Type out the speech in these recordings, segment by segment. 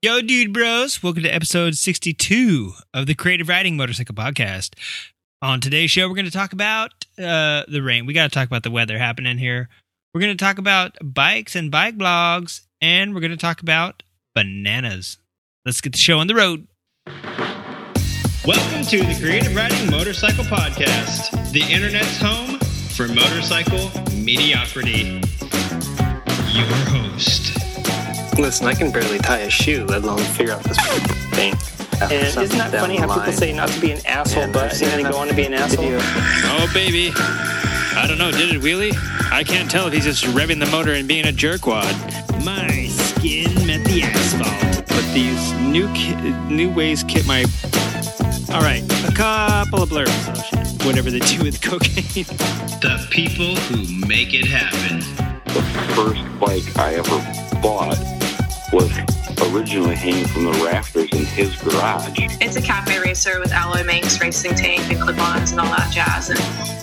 Yo, dude, bros. Welcome to episode 62 of the Creative Riding Motorcycle Podcast. On today's show, we're going to talk about uh, the rain. We got to talk about the weather happening here. We're going to talk about bikes and bike blogs, and we're going to talk about bananas. Let's get the show on the road. Welcome to the Creative Riding Motorcycle Podcast, the internet's home for motorcycle mediocrity. Your host. Listen, I can barely tie a shoe, let alone figure out this thing. And isn't that funny how people say not to be an asshole, And but I've then they go on to be an asshole? video. Oh, baby. I don't know. Did it wheelie? I can't tell if he's just revving the motor and being a jerkwad. My skin met the asphalt. But these new ki- new ways kit my. All right, a couple of blurbs. Oh shit! Whatever they do with cocaine. The people who make it happen. the first bike I ever bought was originally hanging from the rafters in his garage. It's a cafe racer with alloy Manx racing tank and clip-ons and all that jazz. And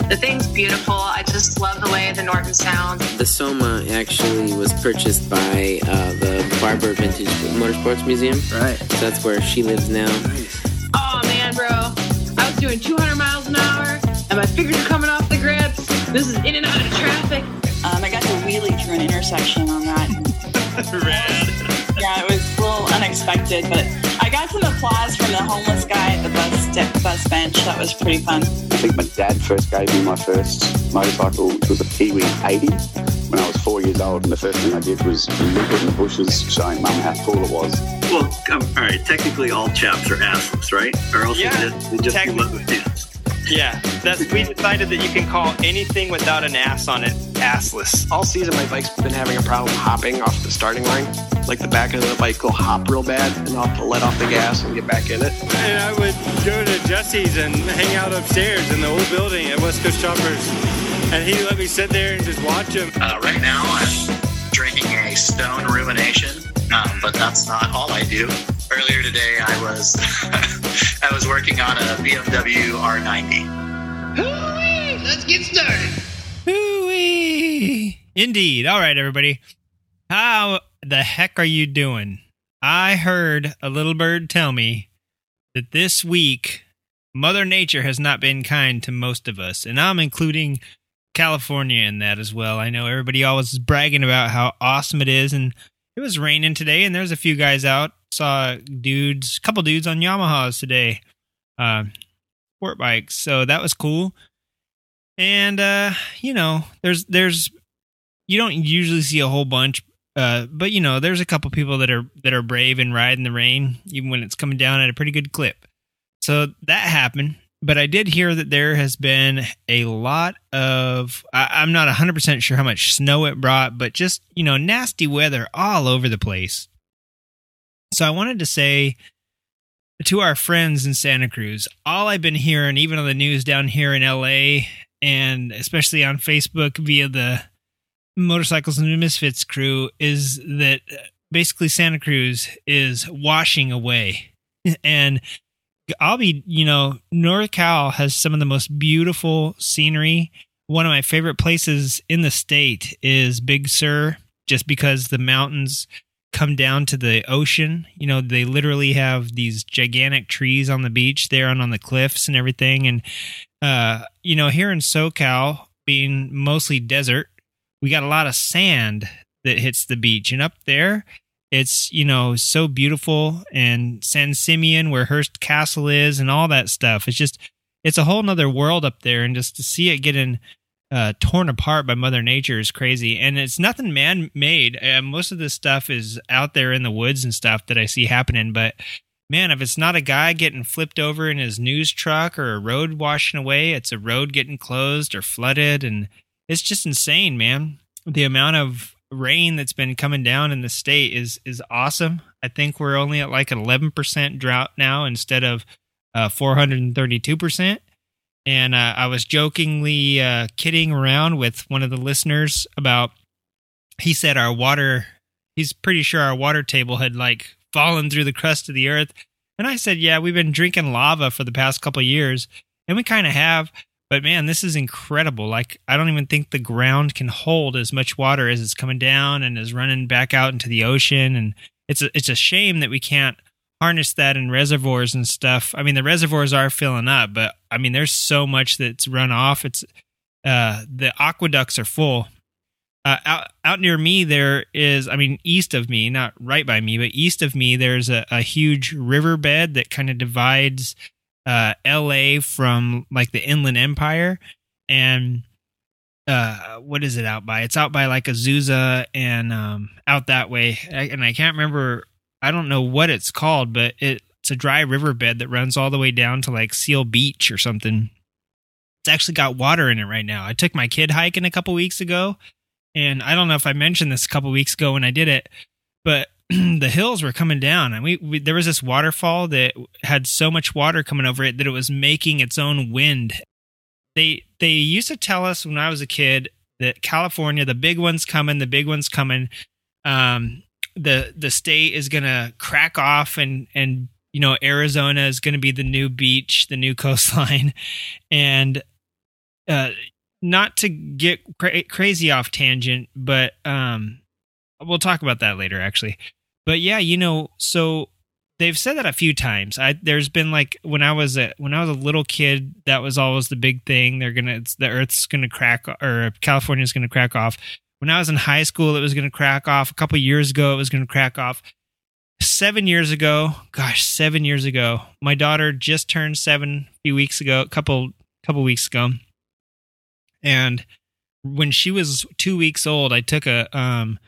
the thing's beautiful. I just love the way the Norton sounds. The Soma actually was purchased by uh, the Barber Vintage Motorsports Museum. Right. So that's where she lives now. Oh man, bro. I was doing 200 miles an hour and my fingers are coming off the grips. This is in and out of traffic. Um, I got to wheelie through an intersection on that. Yeah, it was a little unexpected, but I got some applause from the homeless guy at the bus st- bus bench. That was pretty fun. I think my dad first gave me my first motorcycle, which was a Kiwi 80 when I was four years old. And the first thing I did was look in the bushes showing mum how cool it was. Well, um, all right. Technically, all chaps are assless, right? Or else Yeah, they just, they just technically. love the dance. Yeah, that's we decided that you can call anything without an ass on it assless. All season, my bike's been having a problem hopping off the starting line. Like the back of the bike will hop real bad, and I'll have to let off the gas and get back in it. And I would go to Jesse's and hang out upstairs in the old building at West Coast Choppers, and he let me sit there and just watch him. Uh, right now, I'm drinking a Stone Ruination, um, but that's not all I do. Earlier today, I was I was working on a BMW R90. Let's get started. Hooey! Indeed. All right, everybody. How the heck are you doing? I heard a little bird tell me that this week Mother Nature has not been kind to most of us, and I'm including California in that as well. I know everybody always is bragging about how awesome it is, and it was raining today, and there's a few guys out. Saw dudes, couple dudes on Yamahas today, uh, sport bikes. So that was cool. And uh, you know, there's there's you don't usually see a whole bunch, uh, but you know, there's a couple people that are that are brave and ride in the rain, even when it's coming down at a pretty good clip. So that happened. But I did hear that there has been a lot of I, I'm not 100% sure how much snow it brought, but just, you know, nasty weather all over the place. So I wanted to say to our friends in Santa Cruz, all I've been hearing, even on the news down here in LA, and especially on Facebook via the Motorcycles and Misfits crew, is that basically Santa Cruz is washing away. And I'll be, you know, NorCal has some of the most beautiful scenery. One of my favorite places in the state is Big Sur, just because the mountains come down to the ocean. You know, they literally have these gigantic trees on the beach there and on the cliffs and everything. And, uh, you know, here in SoCal, being mostly desert, we got a lot of sand that hits the beach. And up there, it's, you know, so beautiful. And San Simeon, where Hearst Castle is, and all that stuff. It's just, it's a whole nother world up there. And just to see it getting uh, torn apart by Mother Nature is crazy. And it's nothing man made. Uh, most of this stuff is out there in the woods and stuff that I see happening. But man, if it's not a guy getting flipped over in his news truck or a road washing away, it's a road getting closed or flooded. And it's just insane, man. The amount of rain that's been coming down in the state is is awesome. I think we're only at like an 11% drought now instead of uh, 432%. And uh, I was jokingly uh, kidding around with one of the listeners about, he said our water, he's pretty sure our water table had like fallen through the crust of the earth. And I said, yeah, we've been drinking lava for the past couple years. And we kind of have. But man, this is incredible. Like, I don't even think the ground can hold as much water as it's coming down and is running back out into the ocean. And it's a, it's a shame that we can't harness that in reservoirs and stuff. I mean, the reservoirs are filling up, but I mean, there's so much that's run off. It's uh, the aqueducts are full. Uh, out out near me, there is. I mean, east of me, not right by me, but east of me, there's a, a huge riverbed that kind of divides uh, L.A. from like the Inland Empire, and uh, what is it out by? It's out by like Azusa and um, out that way, and I can't remember. I don't know what it's called, but it, it's a dry riverbed that runs all the way down to like Seal Beach or something. It's actually got water in it right now. I took my kid hiking a couple weeks ago and I don't know if I mentioned this a couple weeks ago when I did it, but the hills were coming down, and we, we, there was this waterfall that had so much water coming over it that it was making its own wind. They they used to tell us when I was a kid that California, the big one's coming, the big one's coming. Um, the the state is gonna crack off, and and you know Arizona is gonna be the new beach, the new coastline, and uh, not to get cra- crazy off tangent, but um, we'll talk about that later, actually. But yeah, you know, so they've said that a few times. I there's been like when I was a when I was a little kid, that was always the big thing. They're gonna the Earth's gonna crack or California's gonna crack off. When I was in high school, it was gonna crack off. A couple years ago, it was gonna crack off. Seven years ago, gosh, seven years ago, my daughter just turned seven a few weeks ago, a couple couple weeks ago and when she was two weeks old, I took a um,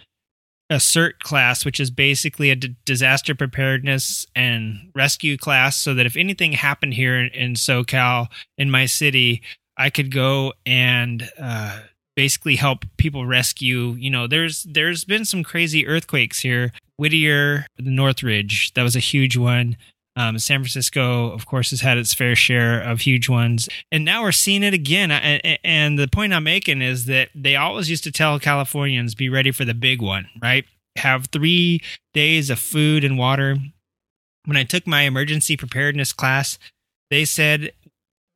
a CERT class, which is basically a d- disaster preparedness and rescue class, so that if anything happened here in, in SoCal in my city, I could go and uh, basically help people rescue. You know, there's there's been some crazy earthquakes here. Whittier, Northridge, that was a huge one. Um, San Francisco, of course, has had its fair share of huge ones, and now we're seeing it again. And the point I'm making is that they always used to tell Californians, "Be ready for the big one." Right? Have three days of food and water. When I took my emergency preparedness class, they said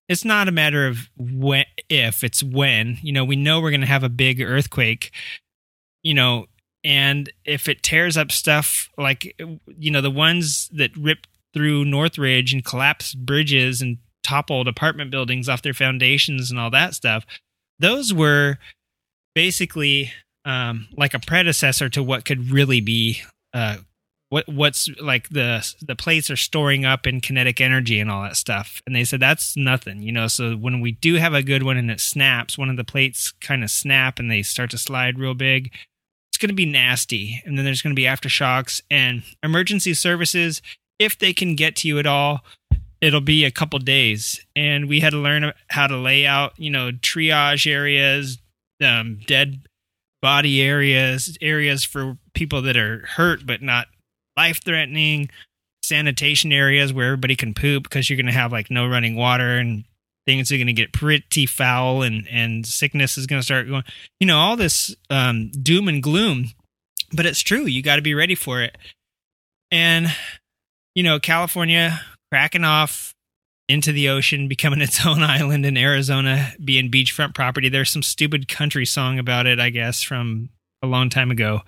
it's not a matter of when, if it's when. You know, we know we're going to have a big earthquake. You know, and if it tears up stuff like you know the ones that ripped through Northridge and collapsed bridges and toppled apartment buildings off their foundations and all that stuff. Those were basically um, like a predecessor to what could really be uh, what what's like the the plates are storing up in kinetic energy and all that stuff. And they said that's nothing, you know. So when we do have a good one and it snaps, one of the plates kind of snap and they start to slide real big. It's going to be nasty, and then there's going to be aftershocks and emergency services if they can get to you at all, it'll be a couple days. And we had to learn how to lay out, you know, triage areas, um, dead body areas, areas for people that are hurt but not life threatening, sanitation areas where everybody can poop because you're going to have like no running water and things are going to get pretty foul and, and sickness is going to start going, you know, all this um, doom and gloom. But it's true. You got to be ready for it. And you know, California cracking off into the ocean, becoming its own island, and Arizona being beachfront property. There's some stupid country song about it, I guess, from a long time ago.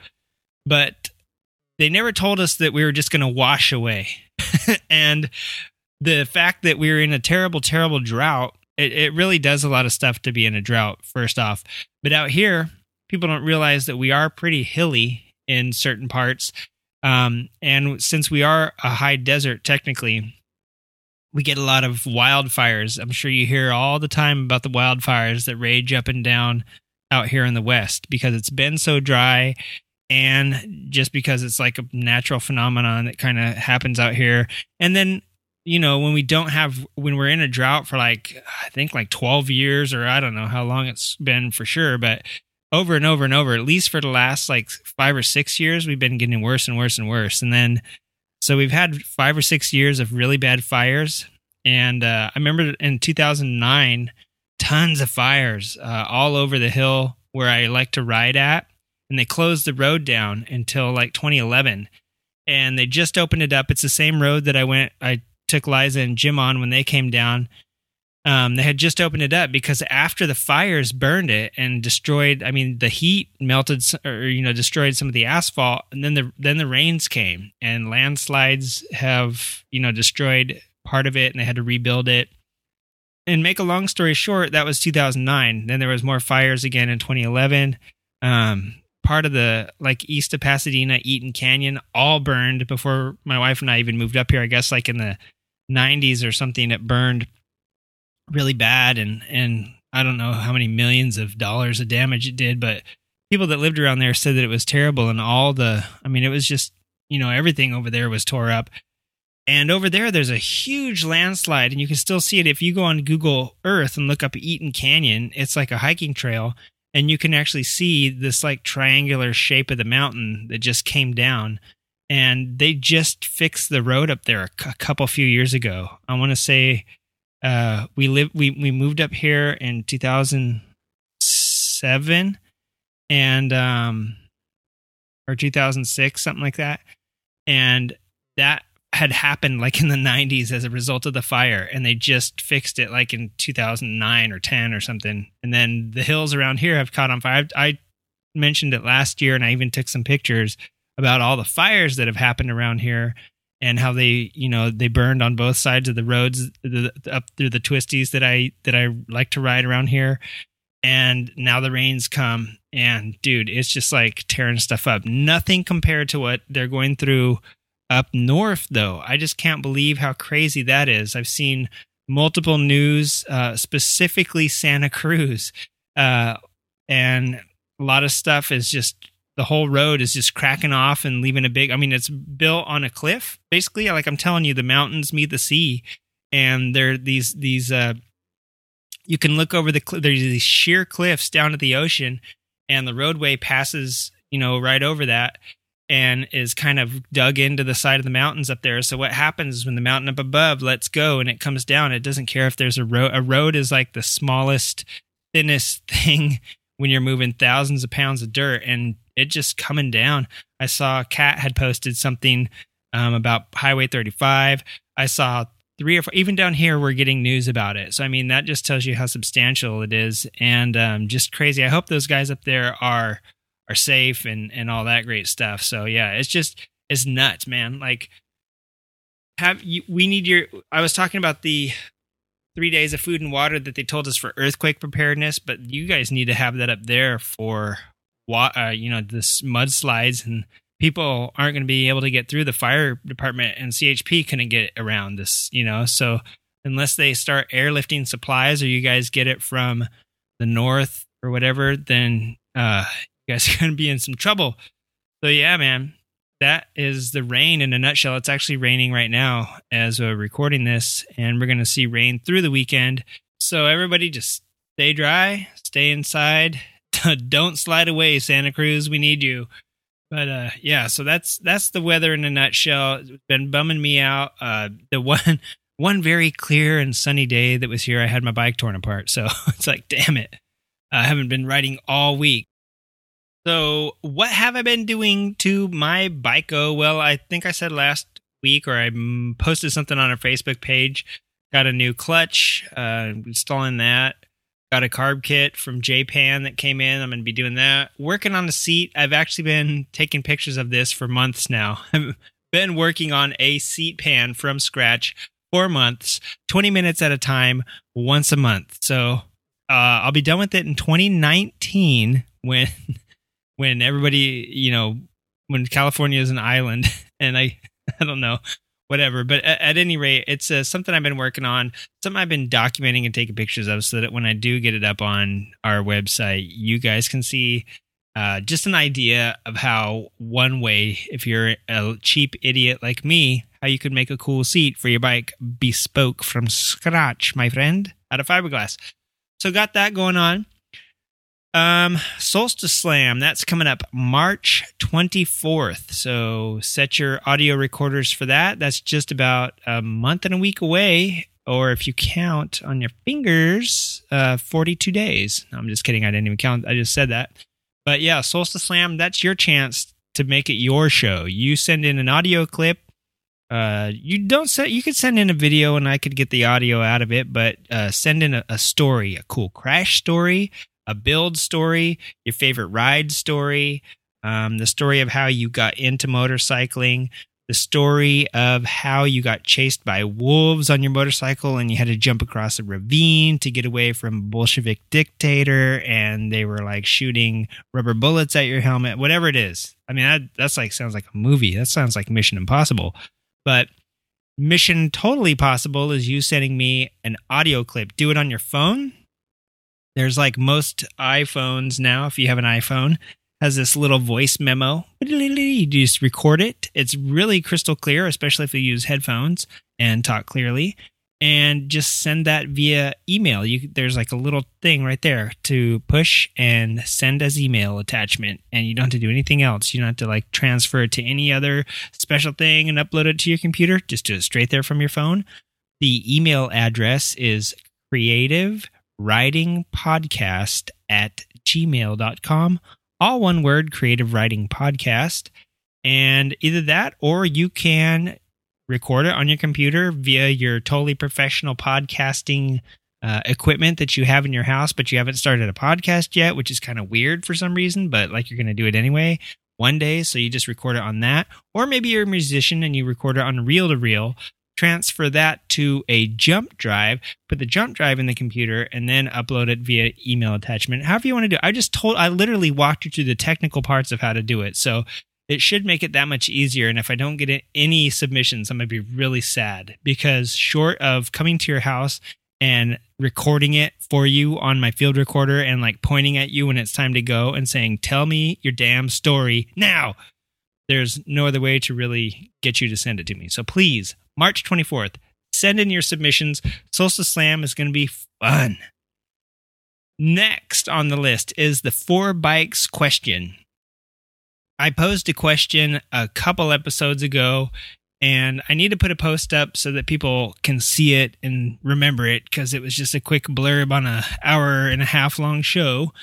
But they never told us that we were just going to wash away. and the fact that we are in a terrible, terrible drought, it, it really does a lot of stuff to be in a drought, first off. But out here, people don't realize that we are pretty hilly in certain parts um, and since we are a high desert, technically, we get a lot of wildfires. I'm sure you hear all the time about the wildfires that rage up and down out here in the West because it's been so dry and just because it's like a natural phenomenon that kind of happens out here. And then, you know, when we don't have, when we're in a drought for like, I think like 12 years or I don't know how long it's been for sure, but over and over and over, at least for the last like five or six years, we've been getting worse and worse and worse. And then, so we've had five or six years of really bad fires. And uh, I remember in 2009, tons of fires uh, all over the hill where I like to ride at. And they closed the road down until like 2011. And they just opened it up. It's the same road that I went, I took Liza and Jim on when they came down. Um, they had just opened it up because after the fires burned it and destroyed, I mean, the heat melted or you know destroyed some of the asphalt, and then the then the rains came and landslides have you know destroyed part of it, and they had to rebuild it. And make a long story short, that was 2009. Then there was more fires again in 2011. Um, part of the like east of Pasadena, Eaton Canyon, all burned before my wife and I even moved up here. I guess like in the 90s or something, it burned really bad, and and I don't know how many millions of dollars of damage it did, but people that lived around there said that it was terrible, and all the, I mean, it was just you know everything over there was tore up. And over there, there's a huge landslide, and you can still see it if you go on Google Earth and look up Eaton Canyon. It's like a hiking trail, and you can actually see this like triangular shape of the mountain that just came down. And they just fixed the road up there a couple few years ago. I want to say uh, we live we we moved up here in 2007 and um or 2006 something like that. And that had happened like in the 90s as a result of the fire and they just fixed it like in 2009 or 10 or something. And then the hills around here have caught on fire. I, I mentioned it last year and I even took some pictures about all the fires that have happened around here and how they you know they burned on both sides of the roads the, up through the twisties that I that I like to ride around here. And now the rains come and dude it's just like tearing stuff up. Nothing compared to what they're going through up north though. I just can't believe how crazy that is. I've seen multiple news uh, specifically santa cruz uh, and a lot of stuff is just the whole road is just cracking off and leaving a big i mean it's built on a cliff basically. Like i'm telling you the mountains meet the sea and there are these these uh you can look over the cl- there's these sheer cliffs down to the ocean and the roadway passes you know right over that and is kind of dug into the side of the mountains up there. So what happens is when the mountain up above lets go and it comes down it doesn't care if there's a road a road is like the smallest thinnest thing when you're moving thousands of pounds of dirt and it just coming down i saw cat had posted something um, about highway 35 i saw three or four, even down here, we're getting news about it. So, I mean, that just tells you how substantial it is and um, just crazy. I hope those guys up there are are safe and and all that great stuff. So, yeah, it's just it's nuts, man. Like, have you? We need your. I was talking about the three days of food and water that they told us for earthquake preparedness, but you guys need to have that up there for wa- uh, you know, this mudslides and people aren't going to be able to get through the fire department and CHP couldn't get around this, you know. So unless they start airlifting supplies or you guys get it from the north or whatever, then uh you guys are going to be in some trouble. So yeah, man, that is the rain in a nutshell. It's actually raining right now as we're recording this and we're going to see rain through the weekend. So everybody just stay dry, stay inside. Don't slide away, Santa Cruz. We need you. But uh, yeah, so that's that's the weather in a nutshell. It's been bumming me out. Uh, the one one very clear and sunny day that was here, I had my bike torn apart. So it's like, damn it, I haven't been riding all week. So what have I been doing to my bike? Oh, well, I think I said last week, or I posted something on our Facebook page. Got a new clutch, uh, installing that got a carb kit from J-Pan that came in. I'm going to be doing that. Working on the seat. I've actually been taking pictures of this for months now. I've been working on a seat pan from scratch for months, 20 minutes at a time, once a month. So uh, I'll be done with it in 2019 when when everybody, you know, when California is an island and I I don't know whatever. But at, at any rate, it's uh, something I've been working on, something I've been documenting and taking pictures of, so that when I do get it up on our website, you guys can see uh, just an idea of how one way, if you're a cheap idiot like me, how you could make a cool seat for your bike bespoke from scratch, my friend, out of fiberglass. So got that going on. Um, Solstice Slam, that's coming up March 24th. So set your audio recorders for that. That's just about a month and a week away. Or if you count on your fingers, uh, 42 days. No, I'm just kidding. I didn't even count. I just said that. But yeah, Solstice Slam, that's your chance to make it your show. You send in an audio clip Uh, you don't set. You could send in a video, and I could get the audio out of it. But uh, send in a, a story, a cool crash story, a build story, your favorite ride story, um, the story of how you got into motorcycling, the story of how you got chased by wolves on your motorcycle and you had to jump across a ravine to get away from a Bolshevik dictator and they were like shooting rubber bullets at your helmet, whatever it is. I mean, that, that's like sounds like a movie. That sounds like Mission Impossible. But Mission Totally Possible is you sending me an audio clip. Do it on your phone. There's like most iPhones now, if you have an iPhone, has this little voice memo. You just record it. It's really crystal clear, especially if you use headphones and talk clearly. And just send that via email. You, there's like a little thing right there to push and send as email attachment, and you don't have to do anything else. You don't have to like transfer it to any other special thing and upload it to your computer. Just do it straight there from your phone. The email address is creative riding podcast at gmail.com all one word creative riding podcast. And either that or you can record it on your computer via your totally professional podcasting uh, equipment that you have in your house, but you haven't started a podcast yet, which is kind of weird for some reason, but like you're going to do it anyway one day. So you just record it on that. Or maybe you're a musician and you record it on reel to reel transfer that to a jump drive, put the jump drive in the computer, and then upload it via email attachment. However you want to do it. I just told, I literally walked you through the technical parts of how to do it. So it should make it that much easier. And if I don't get any submissions, I'm going to be really sad because short of coming to your house and recording it for you on my field recorder and like pointing at you when it's time to go and saying, tell me your damn story now. There's no other way to really get you to send it to me. So please March 24th. Send in your submissions. Solstice Slam is going to be fun. Next on the list is the four bikes question. I posed a question a couple episodes ago, and I need to put a post up so that people can see it and remember it because it was just a quick blurb on a hour and a half long show.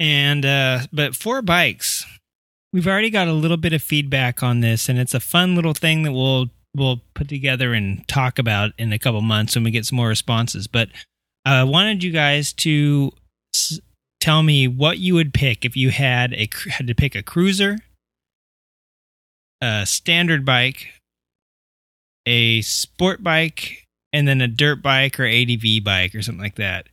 And uh, but four bikes. We've already got a little bit of feedback on this, and it's a fun little thing that we'll we'll put together and talk about in a couple months when we get some more responses. But I wanted you guys to s- tell me what you would pick if you had a had to pick a cruiser, a standard bike, a sport bike, and then a dirt bike or ADV bike or something like that.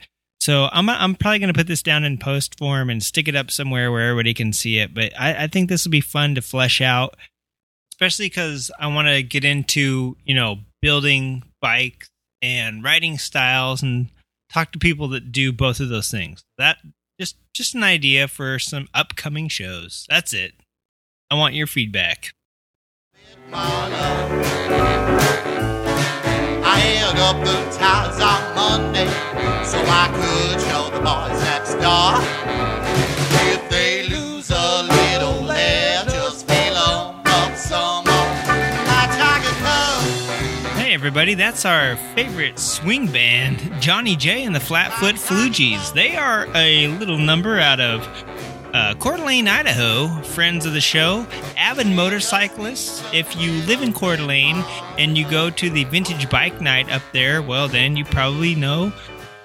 So I'm I'm probably going to put this down in post form and stick it up somewhere where everybody can see it. But I, I think this will be fun to flesh out especially because I want to get into you know building bikes and riding styles and talk to people that do both of those things. That just just an idea for some upcoming shows. That's it. I want your feedback. Held up the towers on Monday so I could show the boys. If they lose a little hair, just feel up some more. My tiger comes. Hey everybody, that's our favorite swing band, Johnny J and the Flatfoot Floogies. They are a little number out of uh, Coeur d'Alene, Idaho, friends of the show, avid motorcyclists. If you live in Coeur d'Alene and you go to the Vintage Bike Night up there, well, then you probably know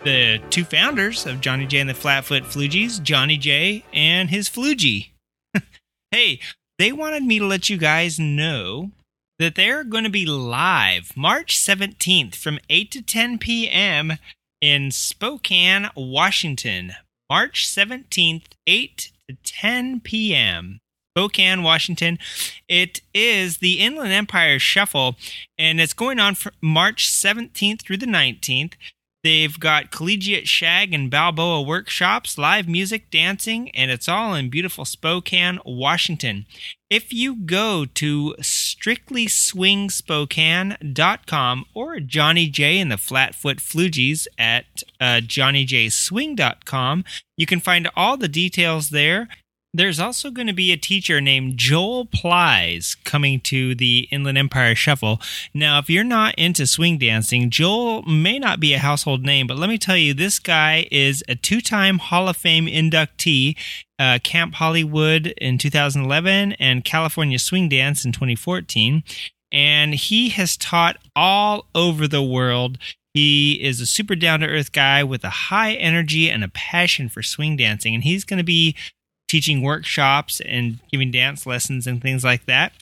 the two founders of Johnny J and the Flatfoot Floogies, Johnny J and his Floogie. hey, they wanted me to let you guys know that they're going to be live March 17th from 8 to 10 p.m. in Spokane, Washington. March 17th, 8 to 10 p.m. Spokane, Washington. It is the Inland Empire Shuffle, and it's going on from March 17th through the 19th. They've got collegiate shag and Balboa workshops, live music, dancing, and it's all in beautiful Spokane, Washington. If you go to strictlyswingspokane.com or Johnny J and the Flatfoot Floogies at uh, johnnyjswing.com, you can find all the details there. There's also going to be a teacher named Joel Plys coming to the Inland Empire Shuffle. Now, if you're not into swing dancing, Joel may not be a household name, but let me tell you, this guy is a two time Hall of Fame inductee, uh, Camp Hollywood in 2011 and California Swing Dance in 2014. and he has taught all over the world. He is a super down to earth guy with a high energy and a passion for swing dancing, and he's going to be teaching workshops and giving dance lessons and things like that.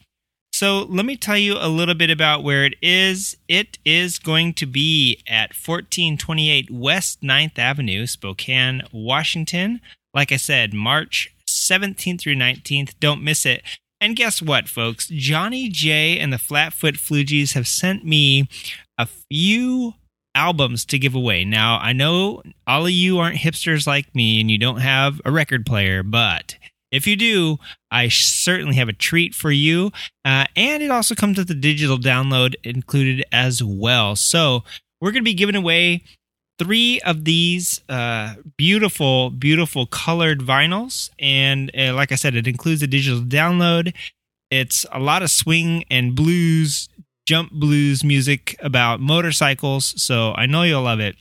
So let me tell you a little bit about where it is. It is going to be at 1428 West 9th Avenue, Spokane, Washington. Like I said, March 17th through 19th. Don't miss it. And guess what, folks? Johnny J and the Flatfoot Floogies have sent me a few albums to give away. Now, I know all of you aren't hipsters like me and you don't have a record player, but if you do, I certainly have a treat for you. Uh, and it also comes with a digital download included as well. So we're going to be giving away three of these uh, beautiful, beautiful colored vinyls. And uh, like I said, it includes a digital download. It's a lot of swing and blues, jump blues music about motorcycles. So I know you'll love it.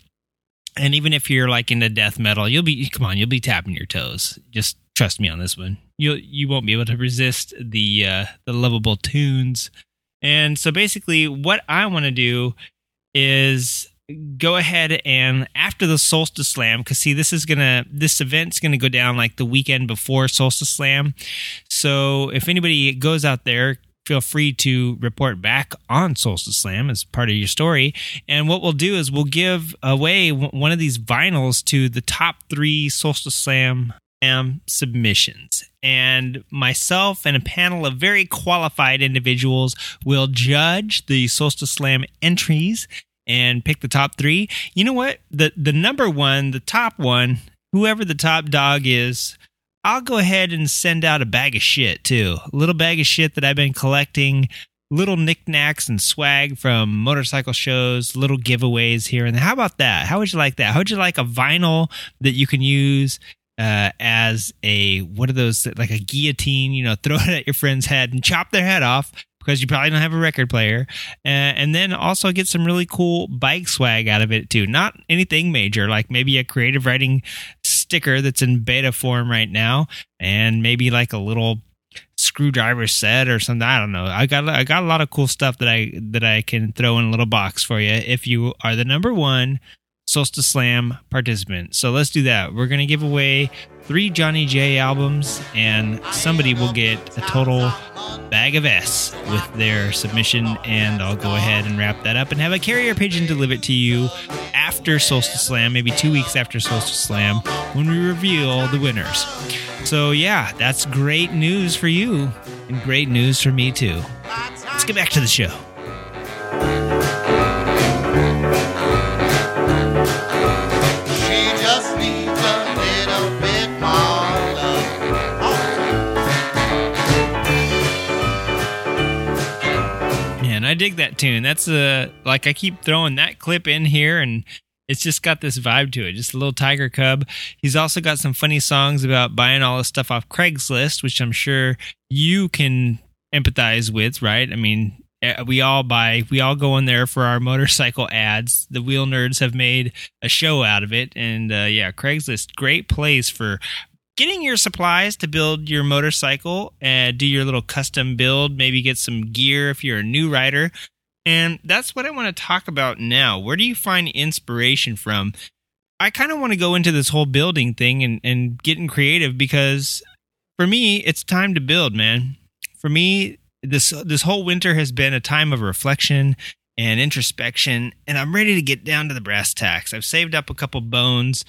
And even if you're like into death metal, you'll be come on, you'll be tapping your toes. Just trust me on this one. You you won't be able to resist the uh, the lovable tunes. And so basically, what I want to do is go ahead and after the solstice slam because see this is gonna this event's gonna go down like the weekend before solstice slam so if anybody goes out there feel free to report back on solstice slam as part of your story and what we'll do is we'll give away one of these vinyls to the top three solstice slam submissions and myself and a panel of very qualified individuals will judge the solstice slam entries and pick the top three. You know what? The the number one, the top one, whoever the top dog is, I'll go ahead and send out a bag of shit too. A little bag of shit that I've been collecting, little knickknacks and swag from motorcycle shows, little giveaways here and there. How about that? How would you like that? How would you like a vinyl that you can use uh, as a what are those like a guillotine? You know, throw it at your friend's head and chop their head off because you probably don't have a record player, uh, and then also get some really cool bike swag out of it too. Not anything major, like maybe a creative riding sticker that's in beta form right now, and maybe like a little screwdriver set or something. I don't know. I got I got a lot of cool stuff that I that I can throw in a little box for you if you are the number one Solstice Slam participant. So let's do that. We're gonna give away three Johnny J albums, and somebody will get a total bag of S with their submission. And I'll go ahead and wrap that up and have a carrier pigeon deliver it to you after Solstice Slam, maybe two weeks after Solstice Slam, when we reveal the winners. So, yeah, that's great news for you and great news for me, too. Let's get back to the show. Dig that tune. That's a uh, like I keep throwing that clip in here and it's just got this vibe to it. Just a little tiger cub. He's also got some funny songs about buying all this stuff off Craigslist, which I'm sure you can empathize with, right? I mean, eh, we all buy, we all go in there for our motorcycle ads. The wheel nerds have made a show out of it, and uh, yeah, Craigslist, great place for getting your supplies to build your motorcycle and do your little custom build, maybe get some gear if you're a new rider. And that's what I want to talk about now. Where do you find inspiration from? I kind of want to go into this whole building thing and, and getting creative because for me, it's time to build, man. For me, this this whole winter has been a time of reflection and introspection, and I'm ready to get down to the brass tacks. I've saved up a couple bones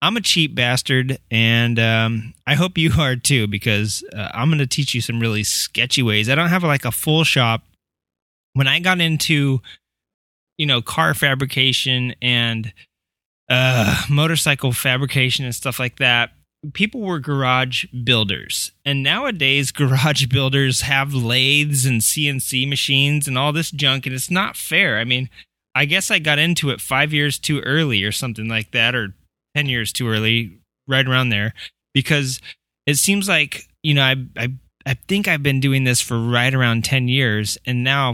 I'm a cheap bastard, and um, I hope you are too, because uh, I'm going to teach you some really sketchy ways. I don't have like a full shop. When I got into, you know, car fabrication and uh, motorcycle fabrication and stuff like that, people were garage builders. And nowadays, garage builders have lathes and CNC machines and all this junk, and it's not fair. I mean, I guess I got into it five years too early or something like that, or 10 years too early, right around there, because it seems like, you know, I, I, I think I've been doing this for right around 10 years. And now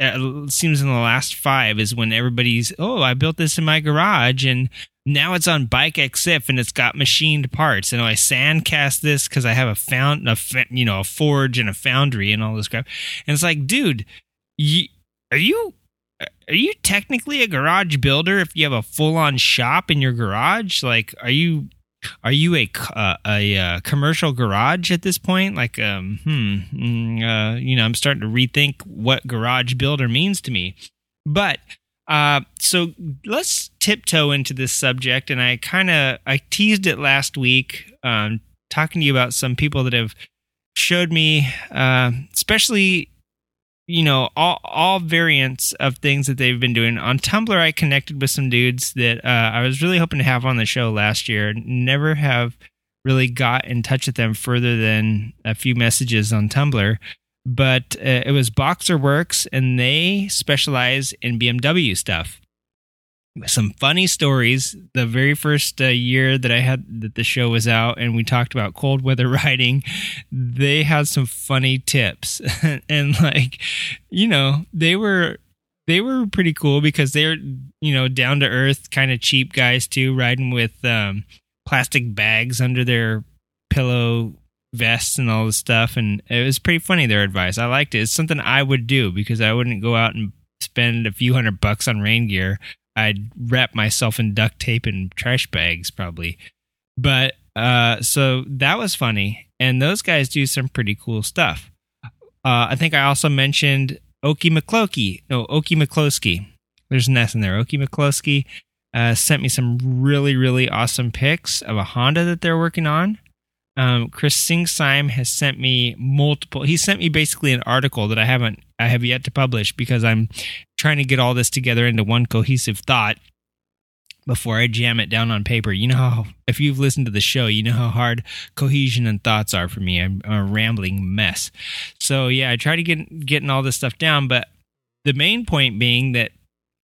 uh, it seems in the last five is when everybody's, oh, I built this in my garage and now it's on Bike EXIF and it's got machined parts. And I sand cast this because I have a found, a, you know, a forge and a foundry and all this crap. And it's like, dude, you, are you are you technically a garage builder if you have a full on shop in your garage? Like, are you are you a uh, a uh, commercial garage at this point? Like, um, hmm, mm, uh, you know, I'm starting to rethink what garage builder means to me. But uh, so let's tiptoe into this subject, and I kind of I teased it last week, um, talking to you about some people that have showed me, uh, especially you know all all variants of things that they've been doing on Tumblr. I connected with some dudes that uh, I was really hoping to have on the show last year. Never have really got in touch with them further than a few messages on Tumblr. But uh, it was Boxer Works, and they specialize in BMW stuff some funny stories. The very first uh, year that I had that the show was out, and we talked about cold weather riding, they had some funny tips, and like, you know, they were they were pretty cool because they're you know down to earth, kind of cheap guys too, riding with um, plastic bags under their pillow vests and all this stuff, and it was pretty funny. Their advice, I liked it. It's something I would do because I wouldn't go out and spend a few hundred bucks on rain gear I'd wrap myself in duct tape and trash bags probably. But uh, so that was funny, and those guys do some pretty cool stuff. Uh, I think I also mentioned Okie McCloskey. No, Okie McCloskey. There's an S in there. Okie McCloskey uh, sent me some really, really awesome pics of a Honda that they're working on. Um, Chris Singsime has sent me multiple. He sent me basically an article that I haven't, I have yet to publish because I'm trying to get all this together into one cohesive thought before I jam it down on paper. You know how, if you've listened to the show, you know how hard cohesion and thoughts are for me. I'm, a rambling mess. So yeah, I try to get getting all this stuff down, but the main point being that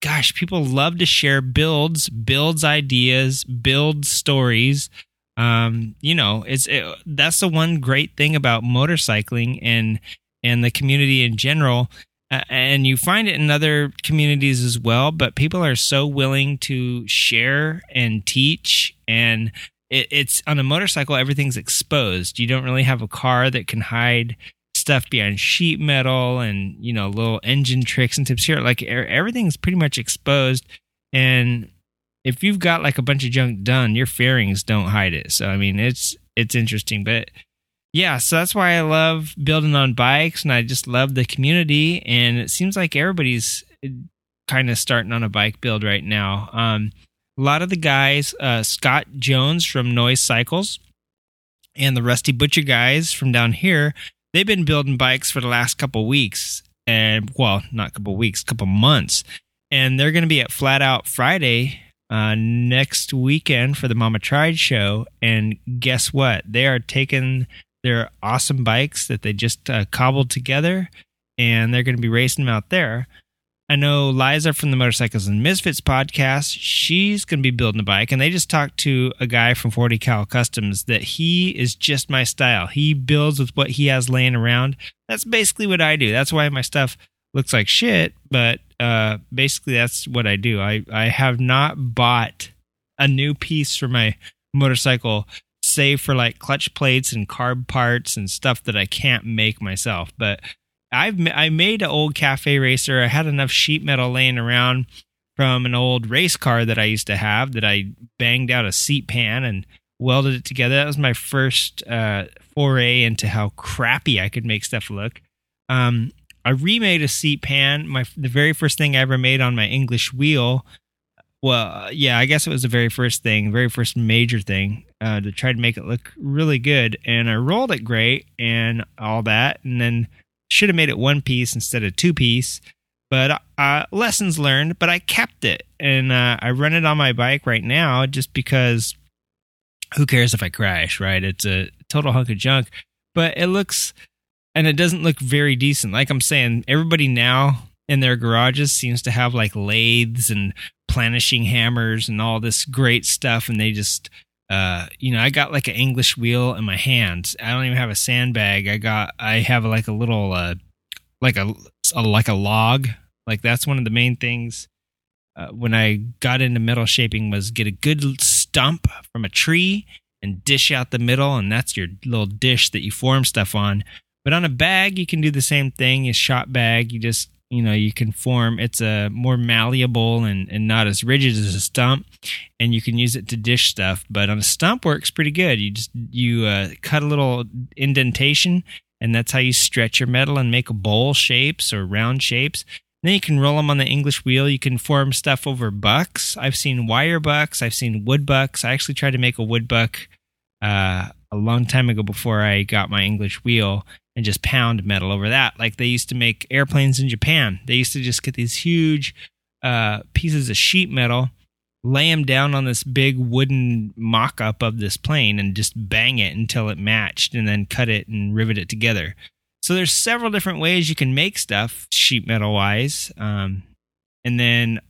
gosh, people love to share builds, builds ideas, build stories um, you know, it's it, that's the one great thing about motorcycling and and the community in general. Uh, and you find it in other communities as well, but people are so willing to share and teach and it, it's on a motorcycle everything's exposed you don't really have a car that can hide stuff behind sheet metal and you know little engine tricks and tips here like everything's pretty much exposed and if you've got like a bunch of junk done, your fairings don't hide it. So I mean, it's it's interesting, but yeah, so that's why I love building on bikes, and I just love the community. And it seems like everybody's uh, kind of starting on a bike build right now. Um, a lot of the guys, uh, Scott Jones from Noise Cycles, and the Rusty Butcher guys from down here, they've been building bikes for the last couple weeks, and well, not couple weeks, couple months, and they're going to be at Flat Out Friday uh, next weekend for the Mama Tried show. And guess what? They are taking their awesome bikes that they just uh, cobbled together and they're going to be racing them out there. I know Liza from the Motorcycles and Misfits podcast, she's going to be building a bike. And they just talked to a guy from 40 Cal Customs that he is just my style. He builds with what he has laying around. That's basically what I do. That's why my stuff looks like shit, but uh, basically that's what I do. I, I have not bought a new piece for my motorcycle, save for like clutch plates and carb parts and stuff that I can't make myself. But I've I made an old cafe racer. I had enough sheet metal laying around from an old race car that I used to have that I banged out a seat pan and welded it together. That was my first uh, foray into how crappy I could make stuff look. Um, I remade a seat pan. My the very first thing I ever made on my English wheel. Well, yeah, I guess it was the very first thing, very first major thing uh, to try to make it look really good. And I rolled it great and all that, and then should have made it one piece instead of two piece. But uh, lessons learned. But I kept it, and uh, I run it on my bike right now just because. Who cares if I crash? Right? It's a total hunk of junk, but it looks and it doesn't look very decent. Like I'm saying, everybody now in their garages seems to have like lathes and planishing hammers and all this great stuff, and they just uh, you know, I got like an English wheel in my hands. I don't even have a sandbag. I got, I have like a little, uh, like a, a like a log. Like that's one of the main things uh, when I got into metal shaping was get a good stump from a tree and dish out the middle, and that's your little dish that you form stuff on. But on a bag, you can do the same thing. A shot bag, you just you know you can form it's a more malleable and, and not as rigid as a stump and you can use it to dish stuff but on a stump works pretty good you just you uh, cut a little indentation and that's how you stretch your metal and make bowl shapes or round shapes then you can roll them on the English wheel. You can form stuff over bucks. I've seen wire bucks. I've seen wood bucks. I actually tried to make a wood buck uh, a long time ago before I got my English wheel and just pound metal over that. Like they used to make airplanes in Japan. They used to just get these huge uh, pieces of sheet metal, lay them down on this big wooden mock up of this plane, and just bang it until it matched, and then cut it and rivet it together. So there's several different ways you can make stuff sheet metal wise, um, and then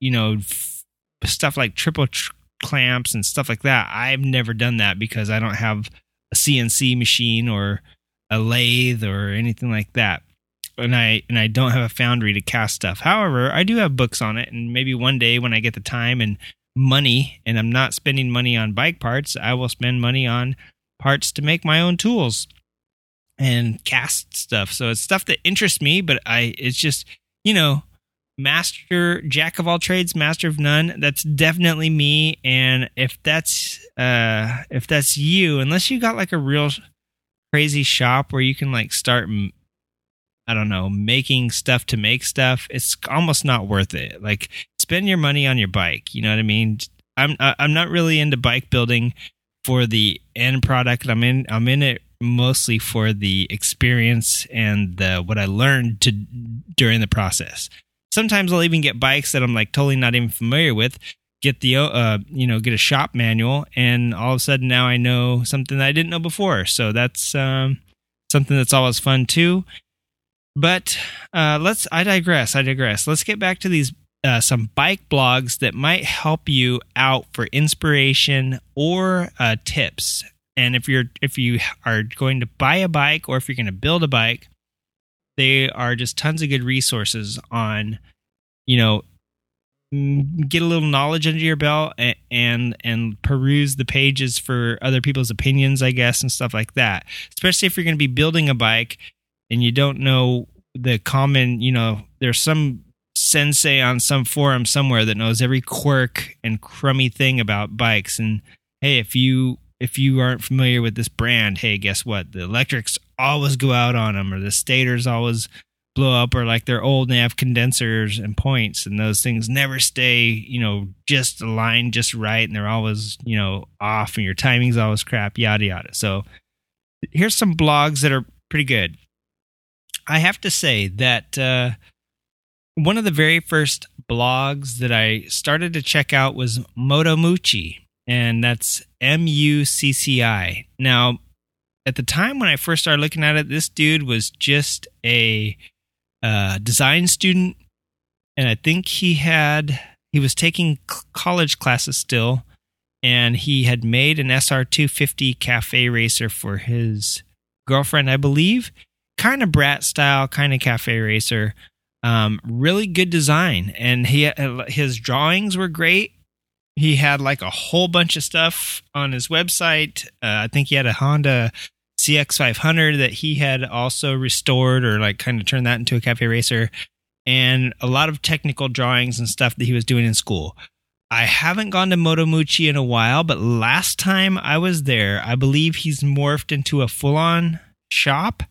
you know f- stuff like triple tr- clamps and stuff like that. I've never done that because I don't have a CNC machine or a lathe or anything like that. And I and I don't have a foundry to cast stuff. However, I do have books on it, and maybe one day when I get the time and money, and I'm not spending money on bike parts, I will spend money on parts to make my own tools and cast stuff. So it's stuff that interests me, but I it's just you know master jack of all trades master of none that's definitely me and if that's uh if that's you unless you got like a real crazy shop where you can like start i don't know making stuff to make stuff it's almost not worth it like spend your money on your bike you know what i mean i'm i'm not really into bike building for the end product i'm in i'm in it mostly for the experience and the what I learned to during the process. Sometimes I'll even get bikes that I'm like totally not even familiar with. Get the uh, you know, get a shop manual, and all of a sudden now I know something that I didn't know before. So that's um, something that's always fun too. But uh, let's. I digress. I digress. Let's get back to these uh, some bike blogs that might help you out for inspiration or uh, tips and if you're if you are going to buy a bike or if you're going to build a bike, they are just tons of good resources on, you know, get a little knowledge under your belt and, and and peruse the pages for other people's opinions, I guess, and stuff like that. Especially if you're going to be building a bike and you don't know the common, you know, there's some sensei on some forum somewhere that knows every quirk and crummy thing about bikes and hey if you if you aren't familiar with this brand, hey, guess what? The electrics always go out on them, or the stators always blow up, or like they're old and they have condensers and points, and those things never stay, you know, just aligned just right, and they're always, you know, off, and your timing's always crap, yada yada. So here's some blogs that are pretty good. I have to say that uh, one of the very first blogs that I started to check out was Motomucci and that's M U C C I. Now, at the time when I first started looking at it, this dude was just a design student, and I think he had he was taking college classes still, and he had made an SR two fifty cafe racer for his girlfriend, I believe. Kind of brat style, kind of cafe racer. Um, really good design, and he uh, his drawings were great he had like a whole bunch of stuff on his website. Uh, I think he had a Honda CX500 that he had also restored or like kind of turned that into a cafe racer, and a lot of technical drawings and stuff that he was doing in school. I haven't gone to Motomucci in a while, but last time I was there, I believe he's morphed into a full on shop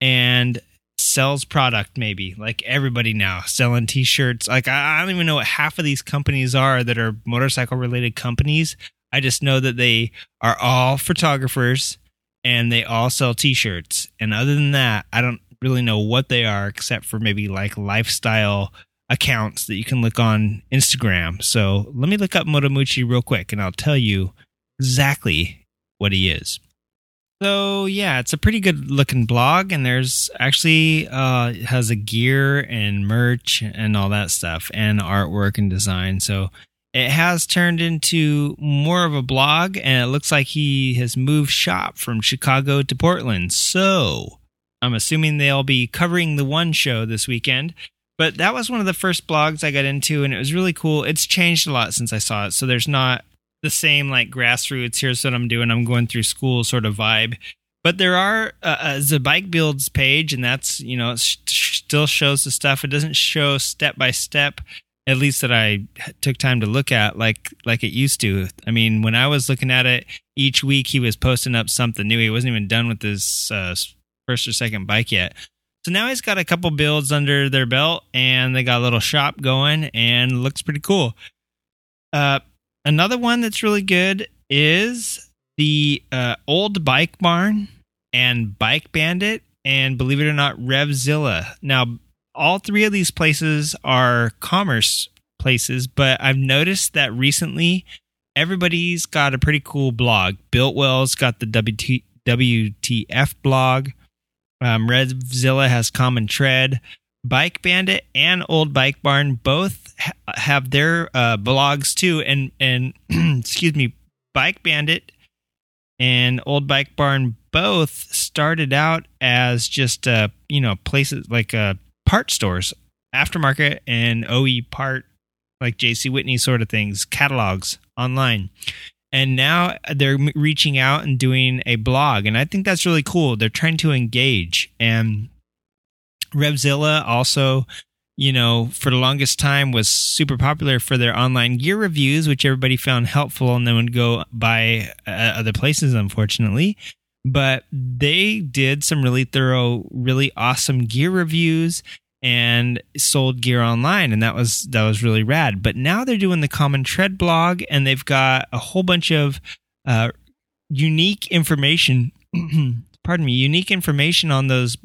and sells product maybe. Like everybody now selling t-shirts. Like I, I, don't even know what half of these companies are that are motorcycle related companies. I just know that they are all photographers and they all sell t-shirts. And other than that i don't really know what they are except for maybe like lifestyle accounts that you can look on instagram. So let me look up motomucci real quick and i'll tell you exactly what he is. So yeah, it's a pretty good looking blog, and there's actually uh, has a gear and merch and all that stuff, and artwork and design. So it has turned into more of a blog, and it looks like he has moved shop from Chicago to Portland. So I'm assuming they'll be covering the one show this weekend. But that was one of the first blogs I got into, and it was really cool. It's changed a lot since I saw it, so there's not the same like grassroots. Here's what I'm doing. I'm going through school sort of vibe. But there are uh, the bike builds page, and that's you know it sh- still shows the stuff. It doesn't show step by step, at least that I took time to look at, like like it used to. I mean, when I was looking at it each week, he was posting up something new. He wasn't even done with his uh, first or second bike yet. So now he's got a couple builds under their belt, and they got a little shop going, and looks pretty cool. Uh, another one that's really good is the uh, old bike barn and Bike Bandit, and believe it or not, Revzilla. Now, all three of these places are commerce places, but I've noticed that recently everybody's got a pretty cool blog. Biltwell's got the WT, WTF blog. Um, Revzilla has Common Tread. Bike Bandit and Old Bike Barn both ha- have their uh, blogs too, and and excuse me, Bike Bandit and Old Bike Barn both started out as just uh, you know places like uh, part stores, aftermarket and OE part like JC Whitney sort of things, catalogs online. And now they're reaching out and doing a blog, and I think that's really cool. They're trying to engage, and Revzilla also you know, for the longest time was super popular for their online gear reviews, which everybody found helpful and then would go buy uh, other places, unfortunately. But they did some really thorough, really awesome gear reviews and sold gear online and that was that was really rad but now they're doing the common tread blog and they've got a whole bunch of uh, unique information pardon me, unique information on those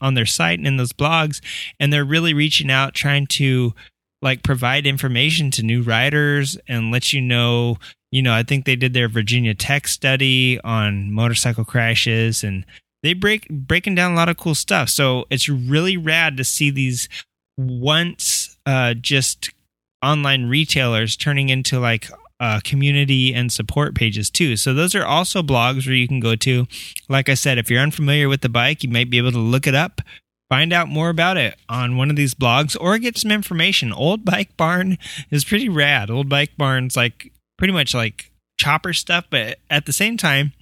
on their site and in those blogs, and they're really reaching out, trying to like provide information to new riders and let you know. You know, I think they did their Virginia Tech study on motorcycle crashes, and they break breaking down a lot of cool stuff. So it's really rad to see these once uh, just online retailers turning into like uh, community and support pages too. So those are also blogs where you can go to. Like I said, if you're unfamiliar with the bike, you might be able to look it up, find out more about it on one of these blogs, or get some information. Old Bike Barn is pretty rad. Old Bike Barn's like pretty much like chopper stuff, but at the same time,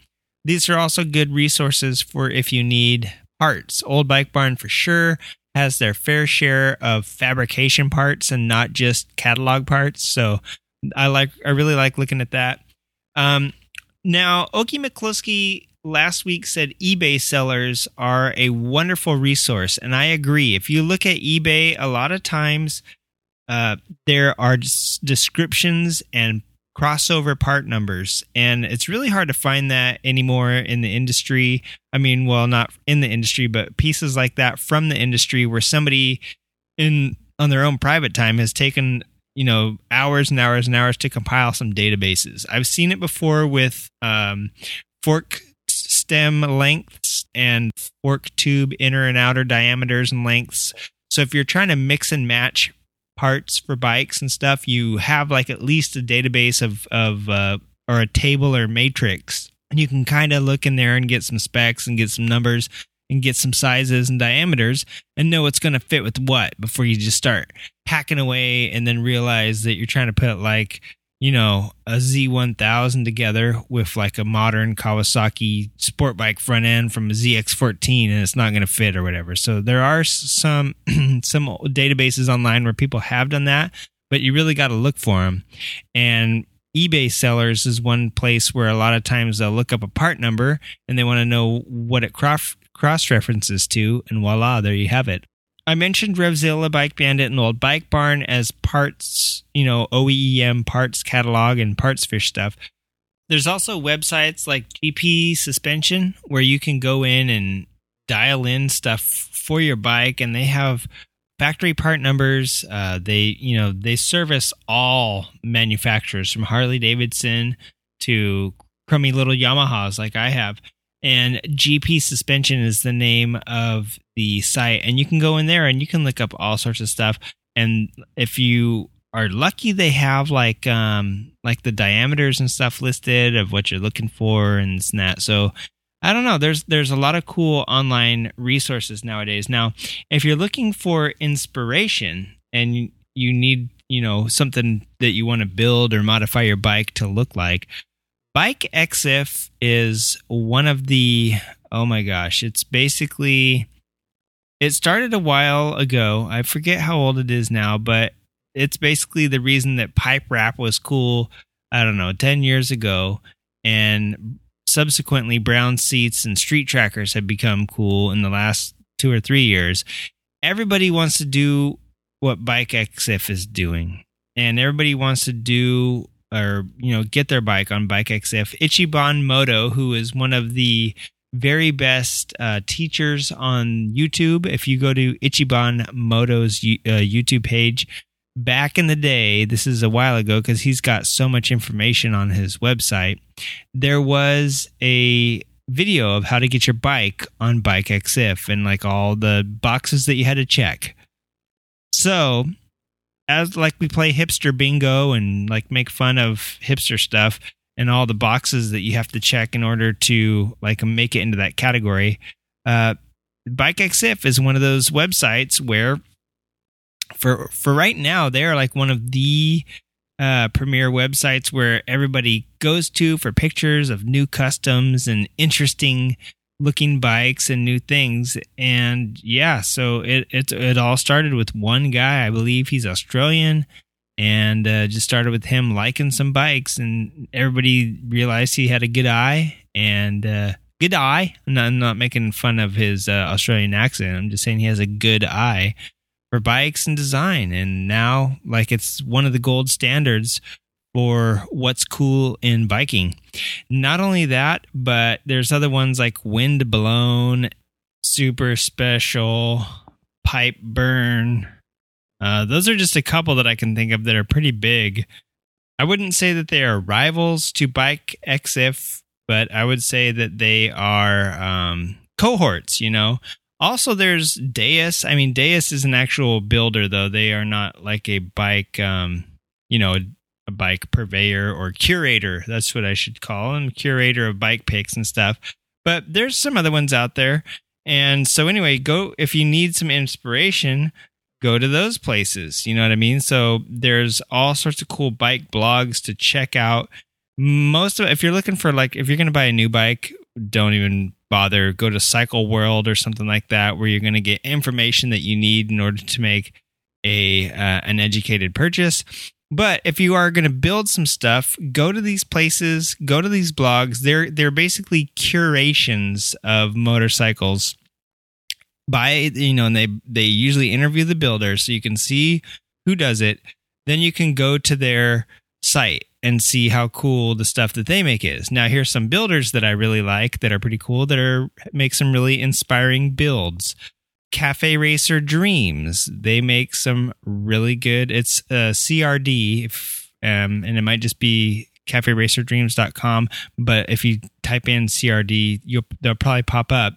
these are also good resources for if you need parts. Old Bike Barn for sure has their fair share of fabrication parts and not just catalog parts. So I like I really like looking at that. Um, now, Okie McCluskey last week said eBay sellers are a wonderful resource, and I agree. If you look at eBay, a lot of times uh, there are descriptions and crossover part numbers, and it's really hard to find that anymore in the industry. I mean, well, not in the industry, but pieces like that from the industry where somebody in on their own private time has taken you know hours and hours and hours to compile some databases. I've seen it before with um, fork stem lengths and fork tube inner and outer diameters and lengths. So if you're trying to mix and match parts for bikes and stuff, you have like at least a database of of uh, or a table or matrix, and you can kind of look in there and get some specs and get some numbers and get some sizes and diameters and know what's going to fit with what before you just start hacking away and then realize that you're trying to put like you know a Z1000 together with like a modern Kawasaki sport bike front end from a ZX14 and it's not going to fit or whatever. So there are some some databases online where people have done that, but you really got to look for them. And eBay sellers is one place where a lot of times they'll look up a part number and they want to know what it cross cross references to, and voila, there you have it. I mentioned Revzilla, Bike Bandit, and the Old Bike Barn as parts, you know, OEM parts catalog and parts fish stuff. There's also websites like GP Suspension where you can go in and dial in stuff for your bike, and they have factory part numbers. Uh, they, you know, they service all manufacturers from Harley Davidson to crummy little Yamahas like I have and GP Suspension is the name of the site. And you can go in there and you can look up all sorts of stuff. And if you are lucky, they have like um like the diameters and stuff listed of what you're looking for and that. So I don't know. There's there's a lot of cool online resources nowadays. Now, if you're looking for inspiration and you need you know something that you want to build or modify your bike to look like Bike EXIF is one of the oh my gosh, it's basically it started a while ago. I forget how old it is now, but it's basically the reason that pipe wrap was cool, I don't know, 10 years ago and subsequently brown seats and street trackers have become cool in the last 2 or 3 years. Everybody wants to do what Bike EXIF is doing. And everybody wants to do or you know get their bike on Bike EXIF. Ichiban Moto, who is one of the very best uh, teachers on YouTube. If you go to Ichiban Moto's uh, YouTube page, back in the day, this is a while ago because he's got so much information on his website. There was a video of how to get your bike on Bike EXIF and like all the boxes that you had to check. So, as like we play hipster bingo and like make fun of hipster stuff, and all the boxes that you have to check in order to like make it into that category. Uh, is one of those websites where, for for right now, they are like one of the uh, premier websites where everybody goes to for pictures of new customs and interesting looking bikes and new things. And yeah, so it it it all started with one guy. I believe he's Australian and uh, just started with him liking some bikes, and everybody realized he had a good eye and uh, good eye. I'm not, I'm not, making fun of his uh, Australian accent. I'm just saying he has a good eye for bikes and design, and now like it's one of the gold standards for what's cool in biking. Not only that, but there's other ones like Wind Blown, Super Special, Pipeburn uh, those are just a couple that I can think of that are pretty big. I wouldn't say that they are rivals to Bike EXIF, but I would say that they are um, cohorts, you know. Also, there's Deus. I mean, Deus is an actual builder, though. They are not like a bike, um, you know, a bike purveyor or curator. That's what I should call him, curator of bike picks and stuff. But there's some other ones out there. And so, anyway, go if you need some inspiration, go to those places. You know what I mean? So there's all sorts of cool bike blogs to check out. Most of if you're looking for like if you're going to buy a new bike, don't even bother. Go to Cycle World or something like that, where you're going to get information that you need in order to make a uh, an educated purchase. But if you are going to build some stuff, go to these places, go to these blogs. They're they're basically curations of motorcycles by you know and they they usually interview the builder so you can see who does it. Then you can go to their site and see how cool the stuff that they make is. Now here's some builders that i really like that are pretty cool that are make some really inspiring builds cafe racer dreams they make some really good it's a crd if, um, and it might just be caferacerdreams.com but if you type in crd you'll they'll probably pop up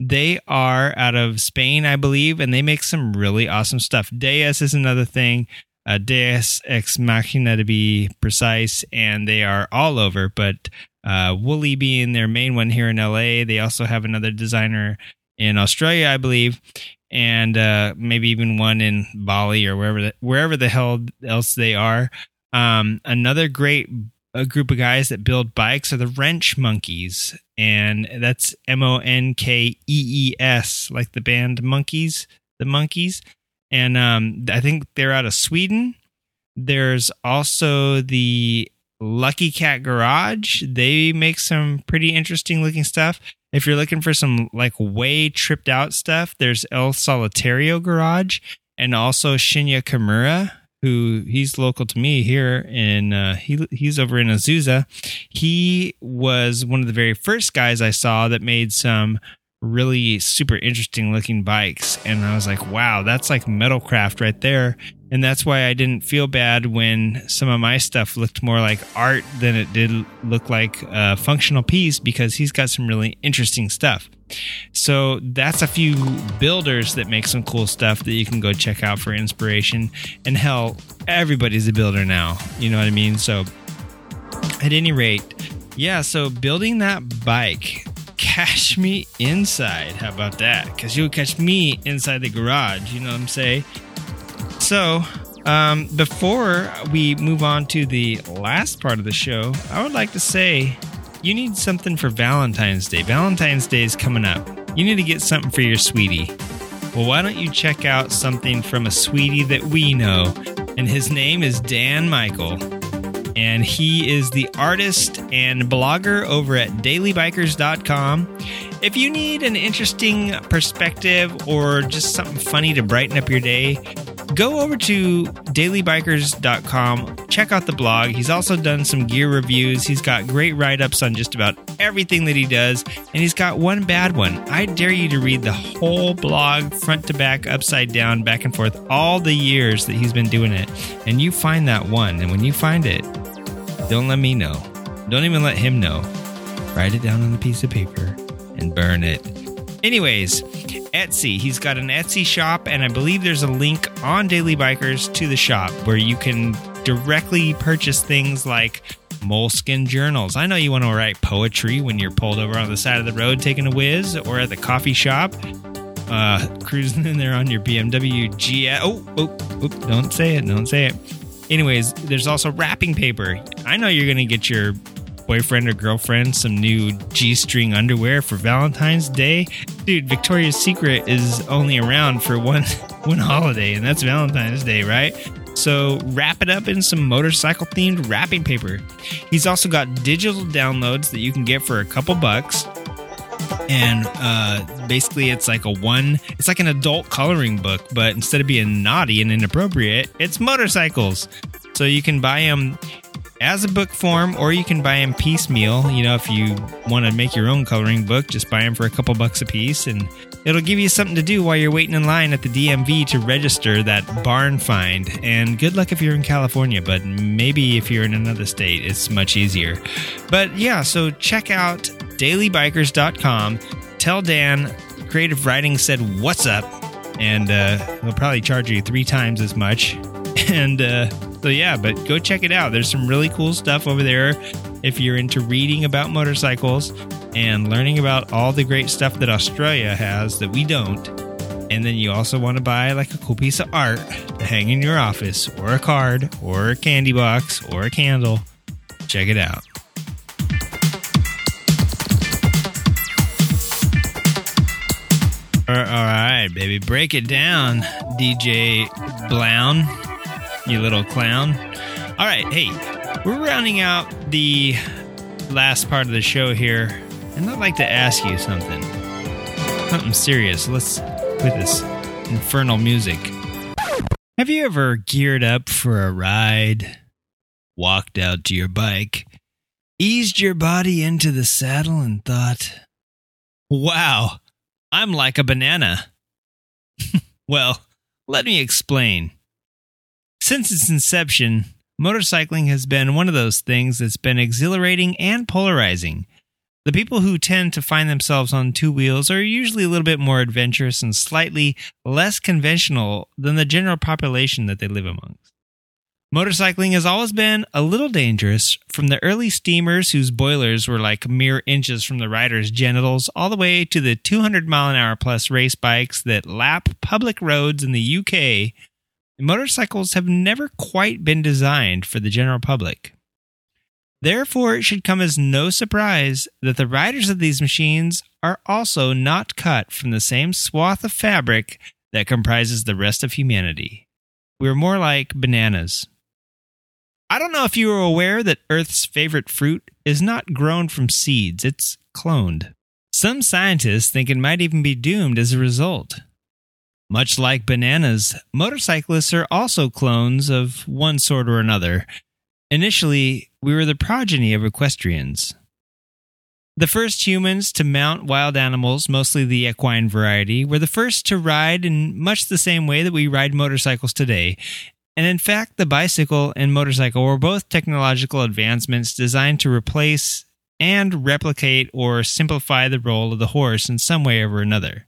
they are out of Spain, I believe, and they make some really awesome stuff. Deus is another thing. Uh, Deus Ex Machina to be precise, and they are all over. But uh, Woolly being their main one here in LA, they also have another designer in Australia, I believe, and uh, maybe even one in Bali or wherever the, wherever the hell else they are. Um, another great a group of guys that build bikes are the Wrenchmonkees, and that's M O N K E E S, like the band Monkees, the Monkees, and um, I think they're out of Sweden. There's also the Lucky Cat Garage. They make some pretty interesting looking stuff. If you're looking for some like way tripped out stuff, there's El Solitario Garage and also Shinya Kimura who he's local to me here in uh, he he's over in Azusa. He was one of the very first guys I saw that made some really super interesting looking bikes and I was like, "Wow, that's like metalcraft right there." And that's why I didn't feel bad when some of my stuff looked more like art than it did look like a functional piece because he's got some really interesting stuff. So that's a few builders that make some cool stuff that you can go check out for inspiration. And hell, everybody's a builder now. You know what I mean? So at any rate, yeah, so building that bike, catch me inside. How about that? Because you'll catch me inside the garage. You know what I'm saying? So Um, before we move on to the last part of the show, I would like to say you need something for Valentine's Day. Valentine's Day is coming up. You need to get something for your sweetie. Well, why don't you check out something from a sweetie that we know? And his name is Dan Michael. And he is the artist and blogger over at dailybikers.com. If you need an interesting perspective or just something funny to brighten up your day, go over to dailybikers.com. Check out the blog. He's also done some gear reviews. He's got great write ups on just about everything that he does. And he's got one bad one. I dare you to read the whole blog, front to back, upside down, back and forth, all the years that he's been doing it. And you find that one. And when you find it, don't let me know. Don't even let him know. Write it down on a piece of paper and burn it. Anyways, Etsy. He's got an Etsy shop, and I believe there's a link on Daily Bikers to the shop where you can directly purchase things like moleskin journals. I know you want to write poetry when you're pulled over on the side of the road taking a whiz or at the coffee shop. Uh, cruising in there on your BMW GS. Oh, oh, oh, don't say it. Don't say it. Anyways, there's also wrapping paper. I know you're going to get your boyfriend or girlfriend some new G string underwear for Valentine's Day. Dude, Victoria's Secret is only around for one one holiday, and that's Valentine's Day, right? So wrap it up in some motorcycle themed wrapping paper. He's also got digital downloads that you can get for a couple bucks. And uh, basically, it's like a one, it's like an adult coloring book, but instead of being naughty and inappropriate, it's motorcycles. So you can buy them as a book form, or you can buy them piecemeal. You know, if you want to make your own coloring book, just buy them for a couple bucks a piece, and it'll give you something to do while you're waiting in line at the DMV to register that barn find. And good luck if you're in California, but maybe if you're in another state, it's much easier. But yeah, so check out dailybikers.com. Tell Dan creative riding said, What's up? And uh, they'll probably charge you three times as much. And uh, so, yeah, but go check it out. There's some really cool stuff over there if you're into reading about motorcycles and learning about all the great stuff that Australia has that we don't. And then you also want to buy like a cool piece of art to hang in your office, or a card, or a candy box, or a candle. Check it out. All right, baby. Break it down, DJ Blown, you little clown. All right, hey, we're rounding out the last part of the show here, and I'd like to ask you something. Something serious. Let's with this infernal music. Have you ever geared up for a ride, walked out to your bike, eased your body into the saddle, and thought, wow, I'm like a banana? well, let me explain. Since its inception, motorcycling has been one of those things that's been exhilarating and polarizing. The people who tend to find themselves on two wheels are usually a little bit more adventurous and slightly less conventional than the general population that they live amongst. Motorcycling has always been a little dangerous, from the early steamers whose boilers were like mere inches from the rider's genitals, all the way to the 200 mile an hour plus race bikes that lap public roads in the UK. Motorcycles have never quite been designed for the general public. Therefore, it should come as no surprise that the riders of these machines are also not cut from the same swath of fabric that comprises the rest of humanity. We're more like bananas. I don't know if you are aware that Earth's favorite fruit is not grown from seeds, it's cloned. Some scientists think it might even be doomed as a result. Much like bananas, motorcyclists are also clones of one sort or another. Initially, we were the progeny of equestrians. The first humans to mount wild animals, mostly the equine variety, were the first to ride in much the same way that we ride motorcycles today, and in fact, the bicycle and motorcycle were both technological advancements designed to replace and replicate or simplify the role of the horse in some way or another.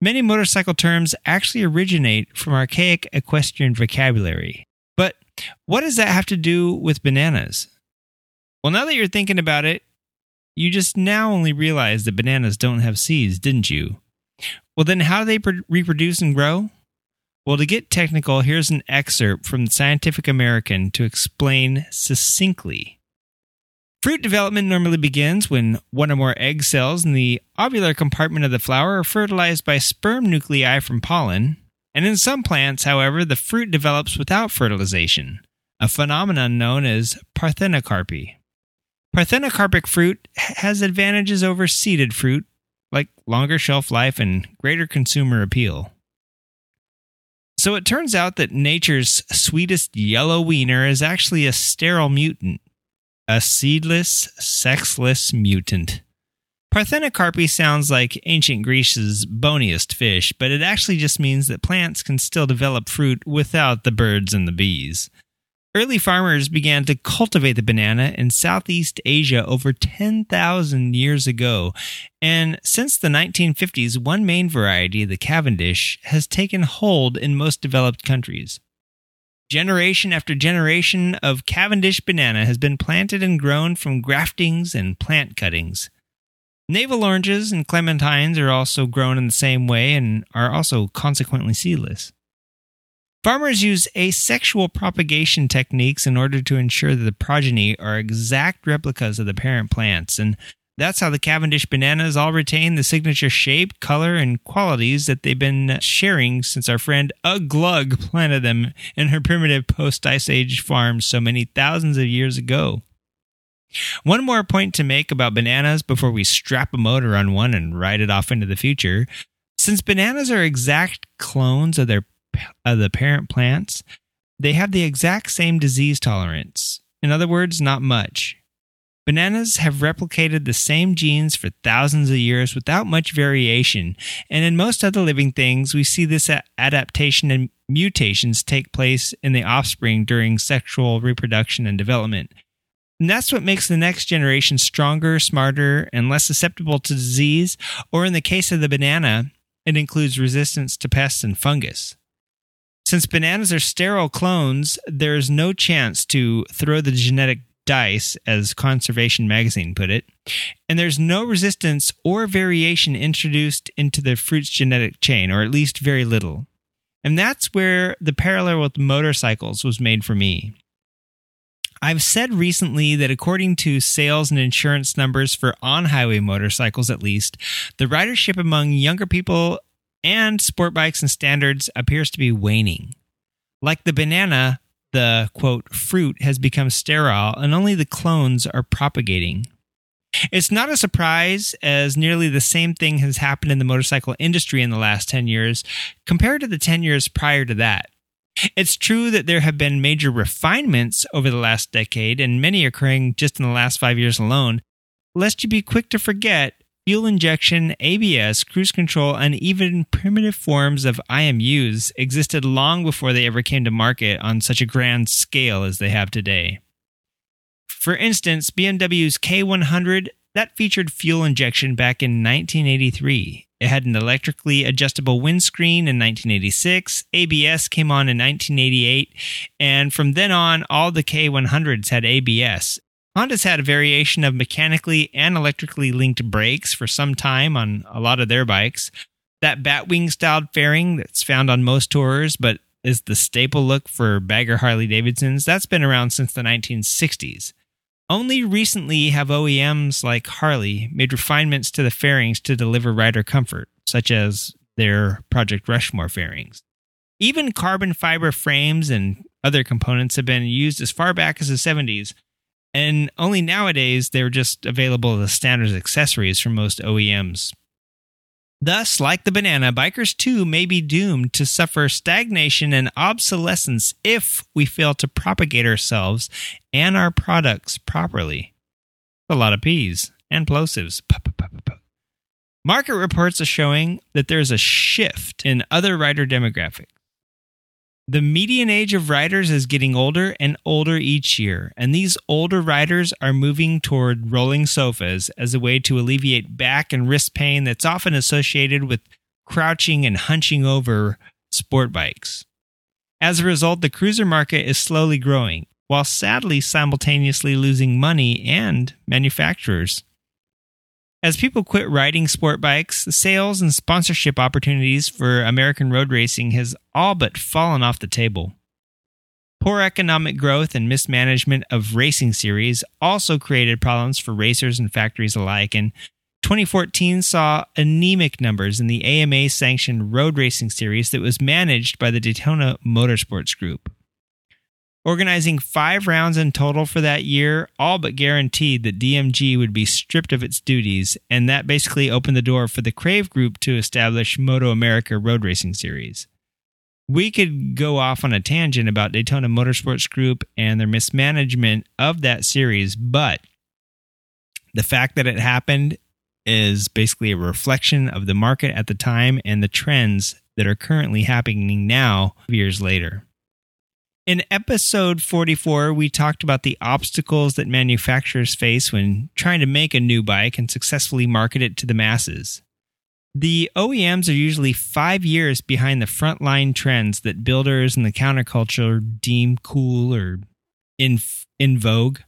Many motorcycle terms actually originate from archaic equestrian vocabulary. But what does that have to do with bananas? Well, now that you're thinking about it, you just now only realize that bananas don't have seeds, didn't you? Well, then how do they reproduce and grow? Well, to get technical, here's an excerpt from Scientific American to explain succinctly. Fruit development normally begins when one or more egg cells in the ovular compartment of the flower are fertilized by sperm nuclei from pollen, and in some plants, however, the fruit develops without fertilization, a phenomenon known as parthenocarpy. Parthenocarpic fruit has advantages over seeded fruit, like longer shelf life and greater consumer appeal. So it turns out that nature's sweetest yellow wiener is actually a sterile mutant, a seedless, sexless mutant. Parthenocarpy sounds like ancient Greece's boniest fish, but it actually just means that plants can still develop fruit without the birds and the bees. Early farmers began to cultivate the banana in Southeast Asia over 10,000 years ago, and since the 1950s, one main variety, the Cavendish, has taken hold in most developed countries. Generation after generation of Cavendish banana has been planted and grown from graftings and plant cuttings. Navel oranges and clementines are also grown in the same way and are also consequently seedless. Farmers use asexual propagation techniques in order to ensure that the progeny are exact replicas of the parent plants, and that's how the Cavendish bananas all retain the signature shape, color, and qualities that they've been sharing since our friend Uglug planted them in her primitive post Ice Age farm so many thousands of years ago. One more point to make about bananas before we strap a motor on one and ride it off into the future. Since bananas are exact clones of their of the parent plants, they have the exact same disease tolerance. In other words, not much. Bananas have replicated the same genes for thousands of years without much variation, and in most other living things, we see this adaptation and mutations take place in the offspring during sexual reproduction and development. And that's what makes the next generation stronger, smarter, and less susceptible to disease, or in the case of the banana, it includes resistance to pests and fungus. Since bananas are sterile clones, there is no chance to throw the genetic dice, as Conservation Magazine put it, and there's no resistance or variation introduced into the fruit's genetic chain, or at least very little. And that's where the parallel with motorcycles was made for me. I've said recently that according to sales and insurance numbers for on highway motorcycles, at least, the ridership among younger people and sport bikes and standards appears to be waning. Like the banana, the quote, fruit has become sterile and only the clones are propagating. It's not a surprise, as nearly the same thing has happened in the motorcycle industry in the last 10 years compared to the 10 years prior to that. It's true that there have been major refinements over the last decade, and many occurring just in the last five years alone. Lest you be quick to forget, fuel injection, ABS, cruise control, and even primitive forms of IMUs existed long before they ever came to market on such a grand scale as they have today. For instance, BMW's K100 that featured fuel injection back in 1983. It had an electrically adjustable windscreen in 1986. ABS came on in 1988, and from then on, all the K100s had ABS. Honda's had a variation of mechanically and electrically linked brakes for some time on a lot of their bikes. That Batwing styled fairing that's found on most tourers, but is the staple look for bagger Harley Davidsons, that's been around since the 1960s. Only recently have OEMs like Harley made refinements to the fairings to deliver rider comfort, such as their Project Rushmore fairings. Even carbon fiber frames and other components have been used as far back as the 70s, and only nowadays they're just available as standard accessories from most OEMs. Thus, like the banana, bikers too may be doomed to suffer stagnation and obsolescence if we fail to propagate ourselves and our products properly. A lot of peas and plosives. Market reports are showing that there's a shift in other rider demographics. The median age of riders is getting older and older each year, and these older riders are moving toward rolling sofas as a way to alleviate back and wrist pain that's often associated with crouching and hunching over sport bikes. As a result, the cruiser market is slowly growing, while sadly simultaneously losing money and manufacturers. As people quit riding sport bikes, the sales and sponsorship opportunities for American road racing has all but fallen off the table. Poor economic growth and mismanagement of racing series also created problems for racers and factories alike, and 2014 saw anemic numbers in the AMA sanctioned road racing series that was managed by the Daytona Motorsports Group. Organizing five rounds in total for that year all but guaranteed that DMG would be stripped of its duties, and that basically opened the door for the KRAVE Group to establish MotoAmerica Road Racing Series we could go off on a tangent about Daytona Motorsports Group and their mismanagement of that series, but the fact that it happened is basically a reflection of the market at the time and the trends that are currently happening now, years later. In episode 44, we talked about the obstacles that manufacturers face when trying to make a new bike and successfully market it to the masses. The OEMs are usually five years behind the frontline trends that builders and the counterculture deem cool or in, in vogue.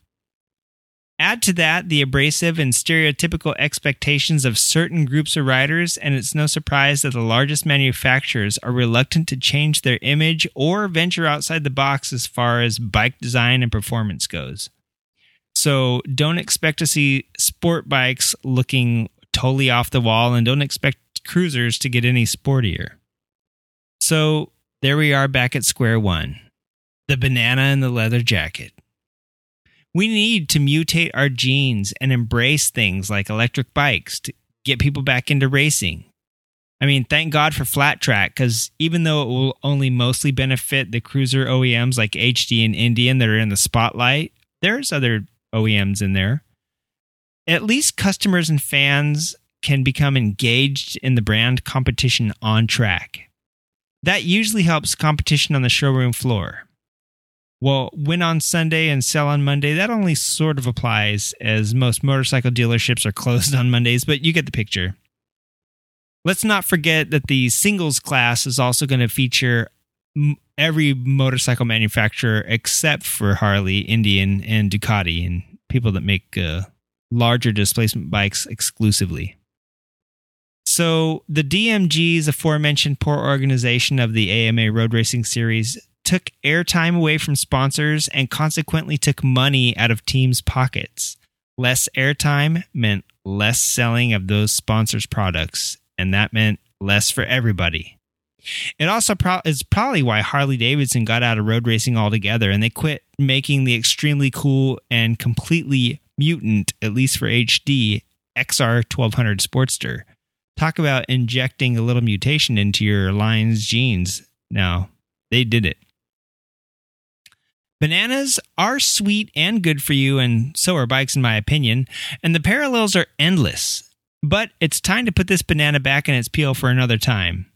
Add to that the abrasive and stereotypical expectations of certain groups of riders, and it's no surprise that the largest manufacturers are reluctant to change their image or venture outside the box as far as bike design and performance goes. So don't expect to see sport bikes looking totally off the wall and don't expect cruisers to get any sportier. So there we are back at square one the banana and the leather jacket. We need to mutate our genes and embrace things like electric bikes to get people back into racing. I mean, thank God for flat track because even though it will only mostly benefit the cruiser OEMs like HD and Indian that are in the spotlight, there's other OEMs in there at least customers and fans can become engaged in the brand competition on track. That usually helps competition on the showroom floor. Well, win on Sunday and sell on Monday, that only sort of applies as most motorcycle dealerships are closed on Mondays, but you get the picture. Let's not forget that the singles class is also going to feature every motorcycle manufacturer except for Harley, Indian, and Ducati, and people that make uh, larger displacement bikes exclusively. So, the DMG's aforementioned poor organization of the AMA Road Racing Series took airtime away from sponsors and consequently took money out of teams' pockets. Less airtime meant less selling of those sponsors' products, and that meant less for everybody. It also pro- is probably why Harley Davidson got out of road racing altogether and they quit making the extremely cool and completely mutant, at least for HD, XR 1200 Sportster. Talk about injecting a little mutation into your line's genes. Now, they did it. Bananas are sweet and good for you, and so are bikes, in my opinion, and the parallels are endless. But it's time to put this banana back in its peel for another time.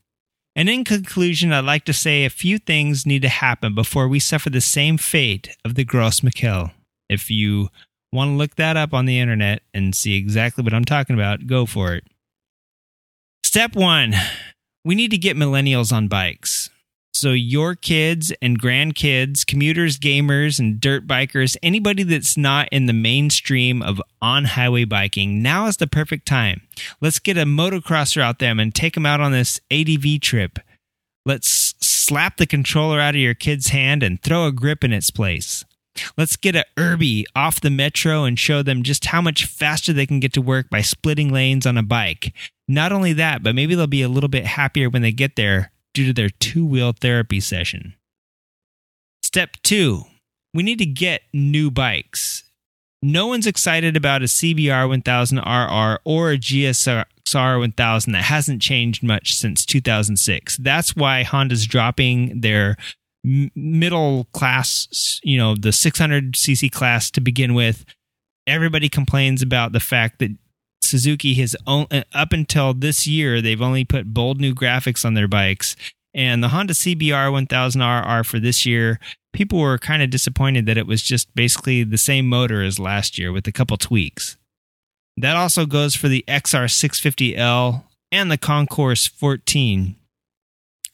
And in conclusion, I'd like to say a few things need to happen before we suffer the same fate of the Gros Michel. If you want to look that up on the internet and see exactly what I'm talking about, go for it. Step one we need to get millennials on bikes. So, your kids and grandkids, commuters, gamers, and dirt bikers, anybody that's not in the mainstream of on highway biking, now is the perfect time. Let's get a motocrosser out there and take them out on this ADV trip. Let's slap the controller out of your kid's hand and throw a grip in its place. Let's get a Irby off the metro and show them just how much faster they can get to work by splitting lanes on a bike. Not only that, but maybe they'll be a little bit happier when they get there due to their two wheel therapy session. Step two, we need to get new bikes. No one's excited about a CBR 1000RR or a GSXR 1000 that hasn't changed much since 2006. That's why Honda's dropping their middle class, you know, the 600cc class to begin with, everybody complains about the fact that Suzuki has uh, up until this year they've only put bold new graphics on their bikes, and the Honda CBR 1000RR for this year, people were kind of disappointed that it was just basically the same motor as last year with a couple tweaks. That also goes for the XR 650L and the Concours 14.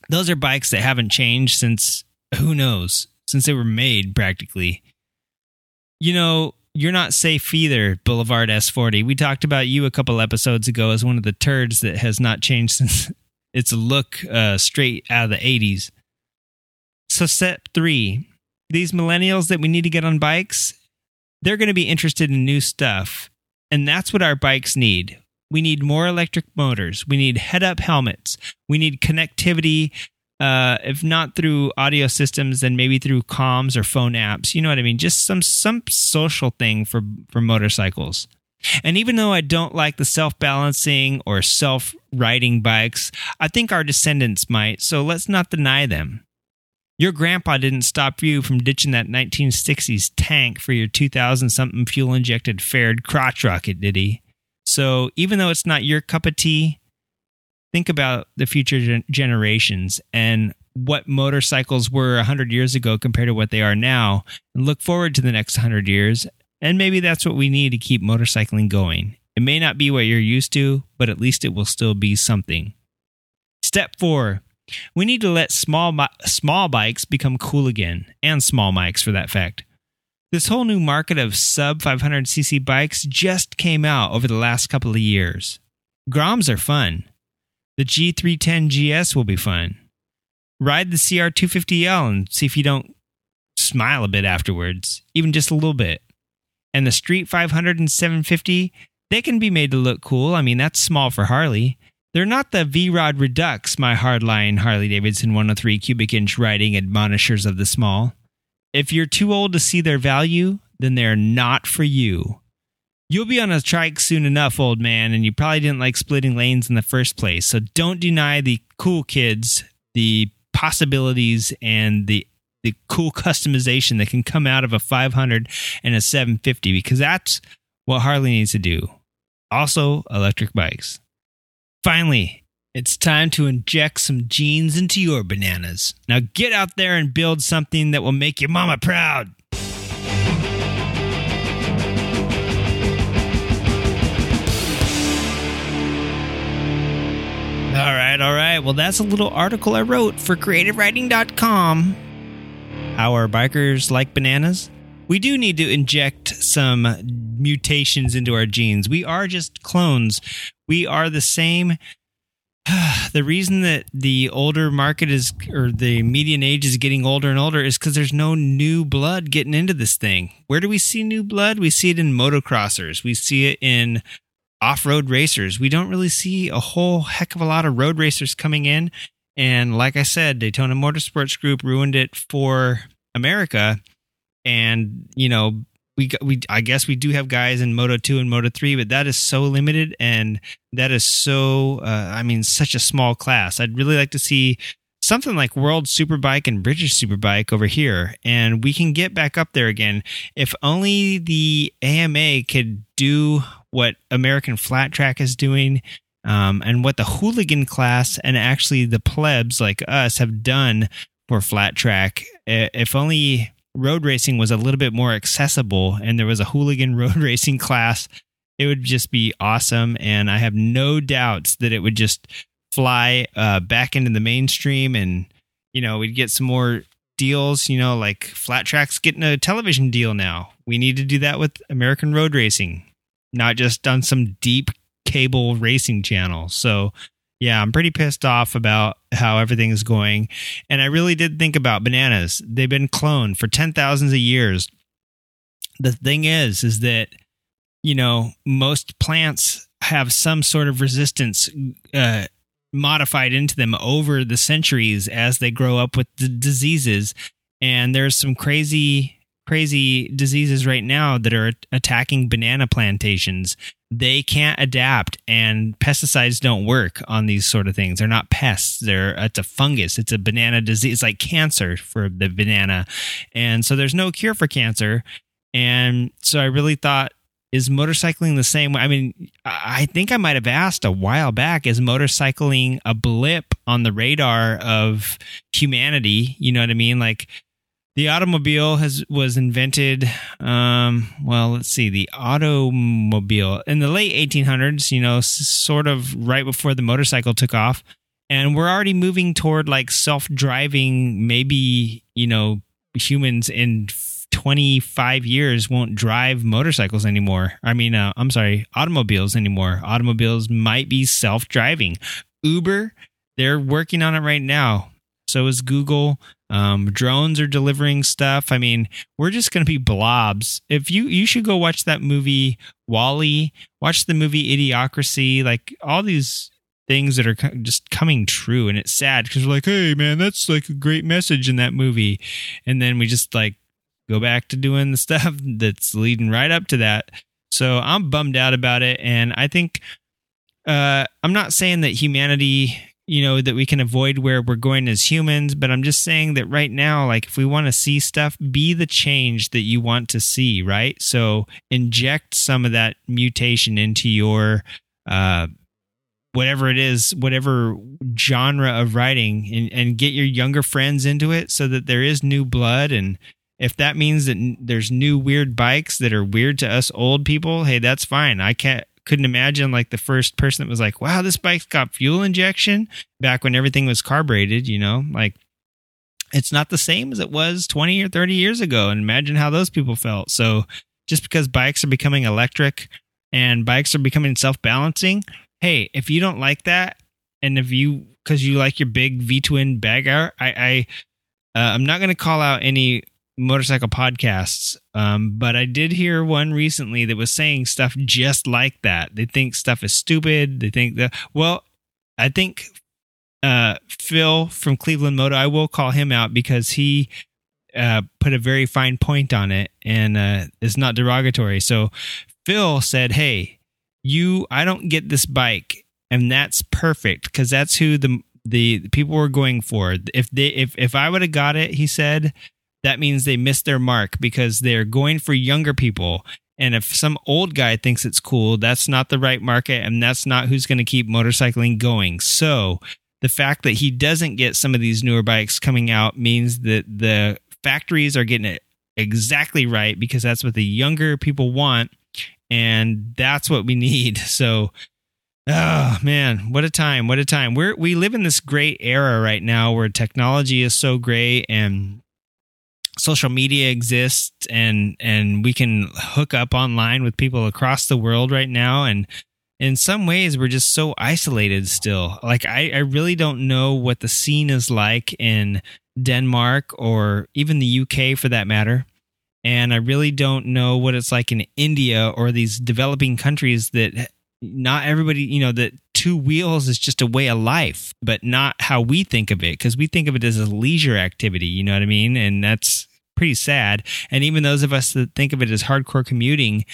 Those are bikes that haven't changed since who knows, since they were made practically. You know, you're not safe either, Boulevard S40. We talked about you a couple episodes ago as one of the turds that has not changed since its look uh, straight out of the 80s. So, step three these millennials that we need to get on bikes, they're going to be interested in new stuff. And that's what our bikes need. We need more electric motors. We need head up helmets. We need connectivity uh, if not through audio systems, then maybe through comms or phone apps. You know what I mean? Just some some social thing for for motorcycles. And even though I don't like the self balancing or self riding bikes, I think our descendants might. So let's not deny them. Your grandpa didn't stop you from ditching that 1960s tank for your 2000 something fuel injected fared crotch rocket, did he? So even though it's not your cup of tea, think about the future gen- generations and what motorcycles were 100 years ago compared to what they are now and look forward to the next 100 years. And maybe that's what we need to keep motorcycling going. It may not be what you're used to but at least it will still be something. Step 4 we need to let small small bikes become cool again and small mics for that fact. This whole new market of sub 500cc bikes just came out over the last couple of years. Groms are fun the G310 GS will be fun. Ride the CRF250L and see if you don't smile a bit afterwards, even just a little bit. And the Street 500 and 750, they can be made to look cool. I mean, that's small for Harley. They're not the V Rod Redux, my hardline Harley Davidson 103 cubic inch riding admonishers of the small. If you're too old to see their value, then they're not for you. You'll be on a trike soon enough, old man, and you probably didn't like splitting lanes in the first place. So don't deny the cool kids the possibilities and the the cool customization that can come out of a 500 and a 750 because that's what Harley needs to do. Also, electric bikes. Finally, it's time to inject some genes into your bananas. Now get out there and build something that will make your mama proud. Right, all right. Well, that's a little article I wrote for creativeriding.com. How are bikers like bananas? We do need to inject some mutations into our genes. We are just clones. We are the same. the reason that the older market is, or the median age is getting older and older, is because there's no new blood getting into this thing. Where do we see new blood? We see it in motocrossers. We see it in off road racers. We don't really see a whole heck of a lot of road racers coming in. And like I said, Daytona Motorsports Group ruined it for America. And, you know, we, we I guess we do have guys in Moto 2 and Moto 3, but that is so limited and that is so, uh, I mean, such a small class. I'd really like to see something like World Superbike and British Superbike over here, and we can get back up there again. If only the AMA could do what American Flat Track is doing. Um, and what the hooligan class and actually the plebs like us have done for flat track. If only road racing was a little bit more accessible and there was a hooligan road racing class, it would just be awesome. And I have no doubts that it would just fly uh, back into the mainstream and, you know, we'd get some more deals, you know, like Flat Track's getting a television deal now. We need to do that with American Road Racing not just on some deep cable racing channel. So, yeah, I'm pretty pissed off about how everything is going. And I really did think about bananas. They've been cloned for 10,000s of years. The thing is, is that, you know, most plants have some sort of resistance uh, modified into them over the centuries as they grow up with the diseases. And there's some crazy crazy diseases right now that are attacking banana plantations. They can't adapt, and pesticides don't work on these sort of things. They're not pests. They're it's a fungus. It's a banana disease. It's like cancer for the banana, and so there's no cure for cancer. And so I really thought is motorcycling the same? I mean, I think I might have asked a while back, is motorcycling a blip on the radar of humanity? You know what I mean? Like, the automobile has was invented um, well let's see the automobile in the late 1800s you know sort of right before the motorcycle took off and we're already moving toward like self-driving maybe you know humans in 25 years won't drive motorcycles anymore. I mean, uh, I'm sorry, automobiles anymore. Automobiles might be self driving. Uber, they're working on it right now. So is Google. Um, drones are delivering stuff. I mean, we're just going to be blobs. If you you should go watch that movie WALL-E, watch the movie Idiocracy, like all these things that are just coming true, and it's sad because we're like, hey man, that's like a great message in that movie, and then we just like go back to doing the stuff that's leading right up to that. So I'm bummed out about it, and I think uh, I'm not saying that humanity you know that we can avoid where we're going as humans but i'm just saying that right now like if we want to see stuff be the change that you want to see right? So inject some of that mutation into your uh whatever it is whatever genre of writing and, and get your younger friends into it so that there is new blood. And if that means that there's new weird bikes that are weird to us old people hey that's fine. I can't couldn't imagine like the first person that was like, wow, this bike's got fuel injection back when everything was carbureted, you know, like it's not the same as it was 20 or 30 years ago. And imagine how those people felt. So just because bikes are becoming electric and bikes are becoming self balancing, hey, if you don't like that, and if you, because you like your big V twin bagger, I, I, uh, I'm not going to call out any motorcycle podcasts, um, but I did hear one recently that was saying stuff just like that. They think stuff is stupid. They think that, well, I think uh, Phil from Cleveland Moto, I will call him out because he uh, put a very fine point on it and uh, is not derogatory. So Phil said, Hey, you, I don't get this bike. And that's perfect because that's who the, the people were going for. If they, if, if I would have got it, he said, that means they missed their mark because they're going for younger people. And if some old guy thinks it's cool, that's not the right market and that's not who's going to keep motorcycling going. So the fact that he doesn't get some of these newer bikes coming out means that the factories are getting it exactly right because that's what the younger people want. And that's what we need. So, Oh man, what a time! What a time! We're we live in this great era right now where technology is so great and social media exists and and we can hook up online with people across the world right now. And in some ways we're just so isolated still. Like I, I really don't know what the scene is like in denmark or even the uk for that matter. And i really don't know what it's like in india or these developing countries that not everybody you know that two wheels is just a way of life but not how we think of it because we think of it as a leisure activity you know what i mean and that's pretty sad and even those of us that think of it as hardcore commuting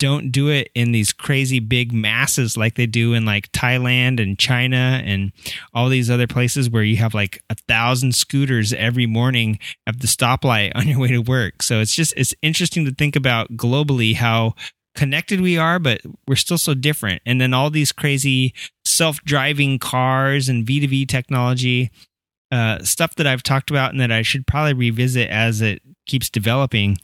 don't do it in these crazy big masses like they do in like Thailand and China and all these other places where you have like a thousand scooters every morning at the stoplight on your way to work. So it's just it's interesting to think about globally how connected we are, but we're still so different. And then all these crazy self-driving cars and V2V technology, uh, stuff that I've talked about and that I should probably revisit as it keeps developing.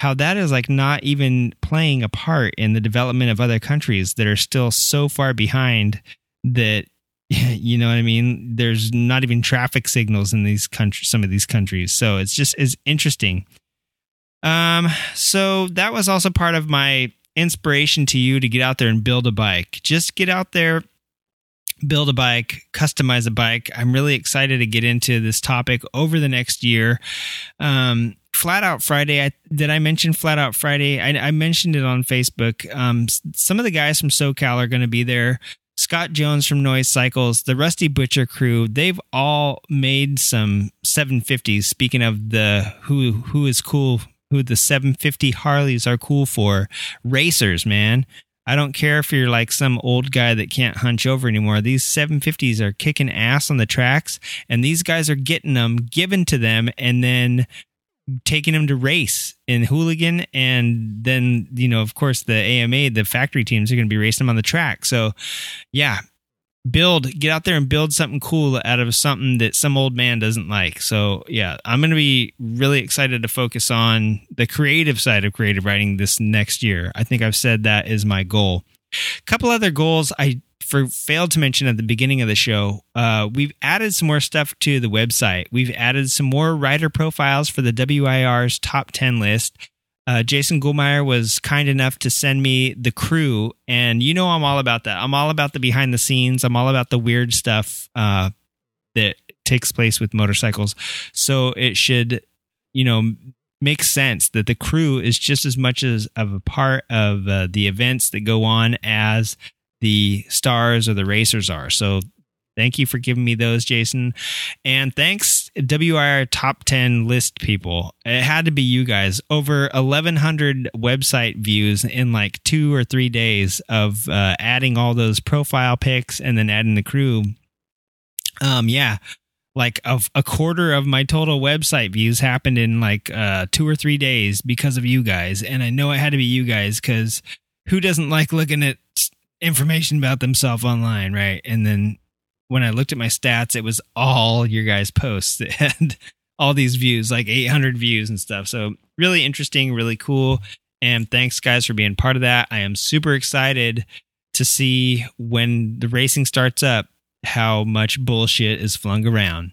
How that is like not even playing a part in the development of other countries that are still so far behind that you know what I mean. There's not even traffic signals in these countries, some of these countries. So it's just is interesting. Um, so that was also part of my inspiration to you to get out there and build a bike. Just get out there, build a bike, customize a bike. I'm really excited to get into this topic over the next year. Um, Flat Out Friday, I, did I mention Flat Out Friday? I, I mentioned it on Facebook. Um, some of the guys from SoCal are going to be there. Scott Jones from Noise Cycles, the Rusty Butcher crew, they've all made some 750s. Speaking of the who who is cool who the 750 Harleys are cool for. Racers, man. I don't care if you're like some old guy that can't hunch over anymore. These 750s are kicking ass on the tracks, and these guys are getting them given to them and then taking them to race in hooligan and then you know of course the ama the factory teams are going to be racing them on the track so yeah build get out there and build something cool out of something that some old man doesn't like so yeah i'm going to be really excited to focus on the creative side of creative riding this next year i think i've said that is my goal a couple other goals i for failed to mention at the beginning of the show, uh, we've added some more stuff to the website. We've added some more writer profiles for the WIR's top 10 list. Uh, Jason Gulmeyer was kind enough to send me the crew, and you know I'm all about that. I'm all about the behind the scenes. I'm all about the weird stuff uh, that takes place with motorcycles. So it should, you know, make sense that the crew is just as much as of a part of uh, the events that go on as the stars or the racers are. So thank you for giving me those, Jason. And thanks, WIR top 10 list people. It had to be you guys. Over 1,100 website views in like two or three days of uh, adding all those profile pics and then adding the crew. Um, yeah. Like of a quarter of my total website views happened in like uh, two or three days because of you guys, and I know it had to be you guys because who doesn't like looking at information about themselves online, right? And then when I looked at my stats, it was all your guys' posts that had all these views, like 800 views and stuff. So really interesting, really cool. And thanks, guys, for being part of that. I am super excited to see when the racing starts up how much bullshit is flung around.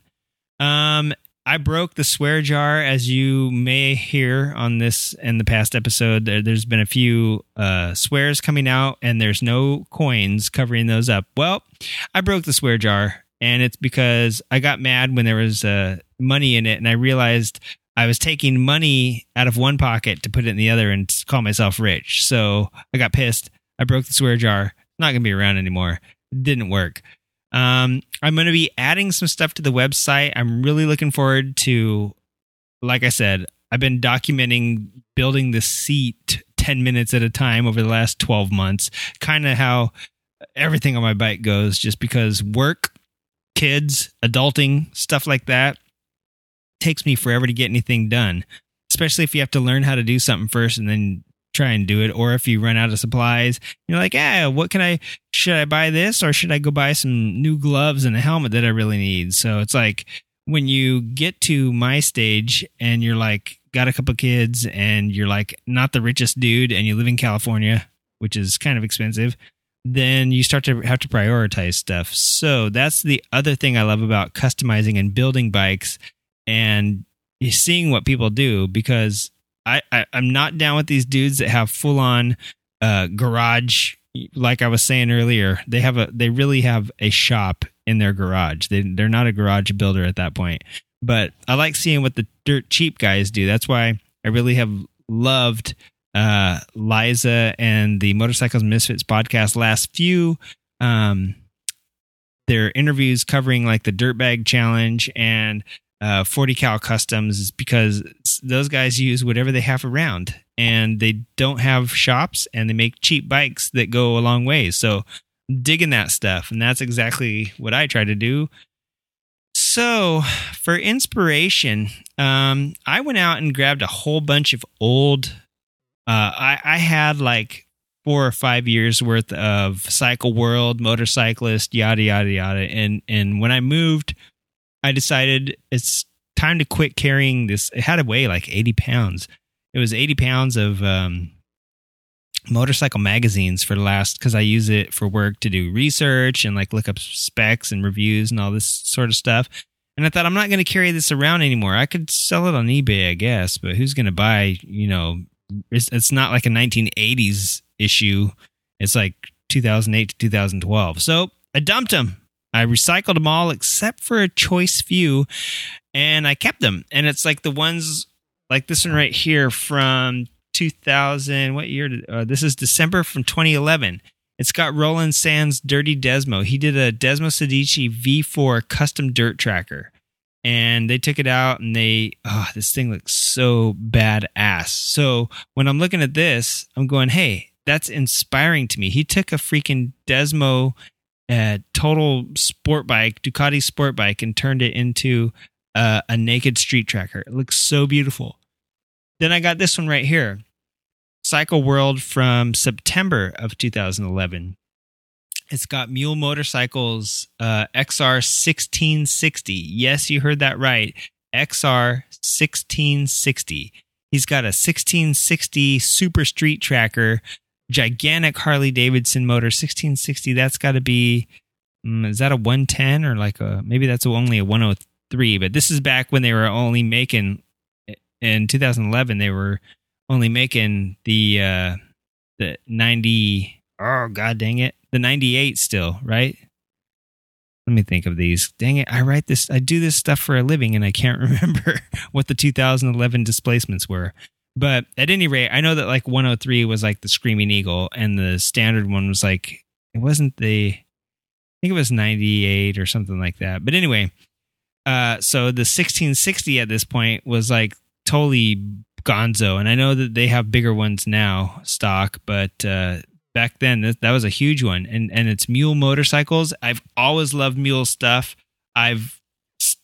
Um, I broke the swear jar, as you may hear on this in the past episode. There, has been a few uh, swears coming out, and there's no coins covering those up. Well, I broke the swear jar, and it's because I got mad when there was uh, money in it, and I realized I was taking money out of one pocket to put it in the other and call myself rich. So I got pissed. I broke the swear jar. Not going to be around anymore. It didn't work. Um, I'm going to be adding some stuff to the website. I'm really looking forward to, like I said, I've been documenting building the seat 10 minutes at a time over the last 12 months, kind of how everything on my bike goes, just because work, kids, adulting, stuff like that takes me forever to get anything done, especially if you have to learn how to do something first and then try and do it. Or if you run out of supplies, you're like, yeah, what can I, should I buy this or should I go buy some new gloves and a helmet that I really need? So it's like when you get to my stage and you're like, got a couple kids and you're like not the richest dude and you live in California, which is kind of expensive, then you start to have to prioritize stuff. So that's the other thing I love about customizing and building bikes and seeing what people do because I, I am not down with these dudes that have full on uh, garage. Like I was saying earlier, they have a they really have a shop in their garage. They they're not a garage builder at that point. But I like seeing what the dirt cheap guys do. That's why I really have loved uh, Liza and the Motorcycles Misfits podcast last few um, their interviews covering like the dirtbag challenge and uh, 40 cal customs is because those guys use whatever they have around and they don't have shops and they make cheap bikes that go a long ways. So digging that stuff. And that's exactly what I try to do. So for inspiration, um, I went out and grabbed a whole bunch of old, uh, I, I had like four or five years worth of cycle world motorcyclist yada yada yada and and when i moved I decided it's time to quit carrying this. It had to weigh like 80 pounds. It was 80 pounds of um, motorcycle magazines for the last, because I use it for work to do research and like look up specs and reviews and all this sort of stuff. And I thought, I'm not going to carry this around anymore. I could sell it on eBay, I guess, but who's going to buy, you know, it's, it's not like a 1980s issue. It's like 2008 to 2012. So I dumped them. I recycled them all except for a choice few, and I kept them. And it's like the ones like this one right here from 2000. What year? Uh, this is December from 2011. It's got Roland Sands Dirty Desmo. He did a Desmo Sedici V4 custom dirt tracker. And they took it out and they, oh, this thing looks so badass. So when I'm looking at this, I'm going, hey, that's inspiring to me. He took a freaking Desmo a total sport bike, Ducati sport bike, and turned it into uh, a naked street tracker. It looks so beautiful. Then I got this one right here Cycle World from September of 2011. It's got Mule Motorcycles uh, XR 1660. Yes, you heard that right. XR 1660. He's got a 1660 Super Street Tracker gigantic Harley Davidson motor, 1660. That's got to be, mm, is that a 110 or like a, maybe that's only a 103, but this is back when they were only making, in 2011, they were only making the, uh, the 90, oh, god dang it, the 98 still, right? Let me think of these. Dang it, I write this, I do this stuff for a living and I can't remember what the 2011 displacements were. But at any rate, I know that like 103 was like the Screaming Eagle, and the standard one was like it wasn't the I think it was 98 or something like that. But anyway, uh, so the 1660 at this point was like totally gonzo, and I know that they have bigger ones now stock, but uh, back then that, that was a huge one. And and it's mule motorcycles. I've always loved mule stuff. I've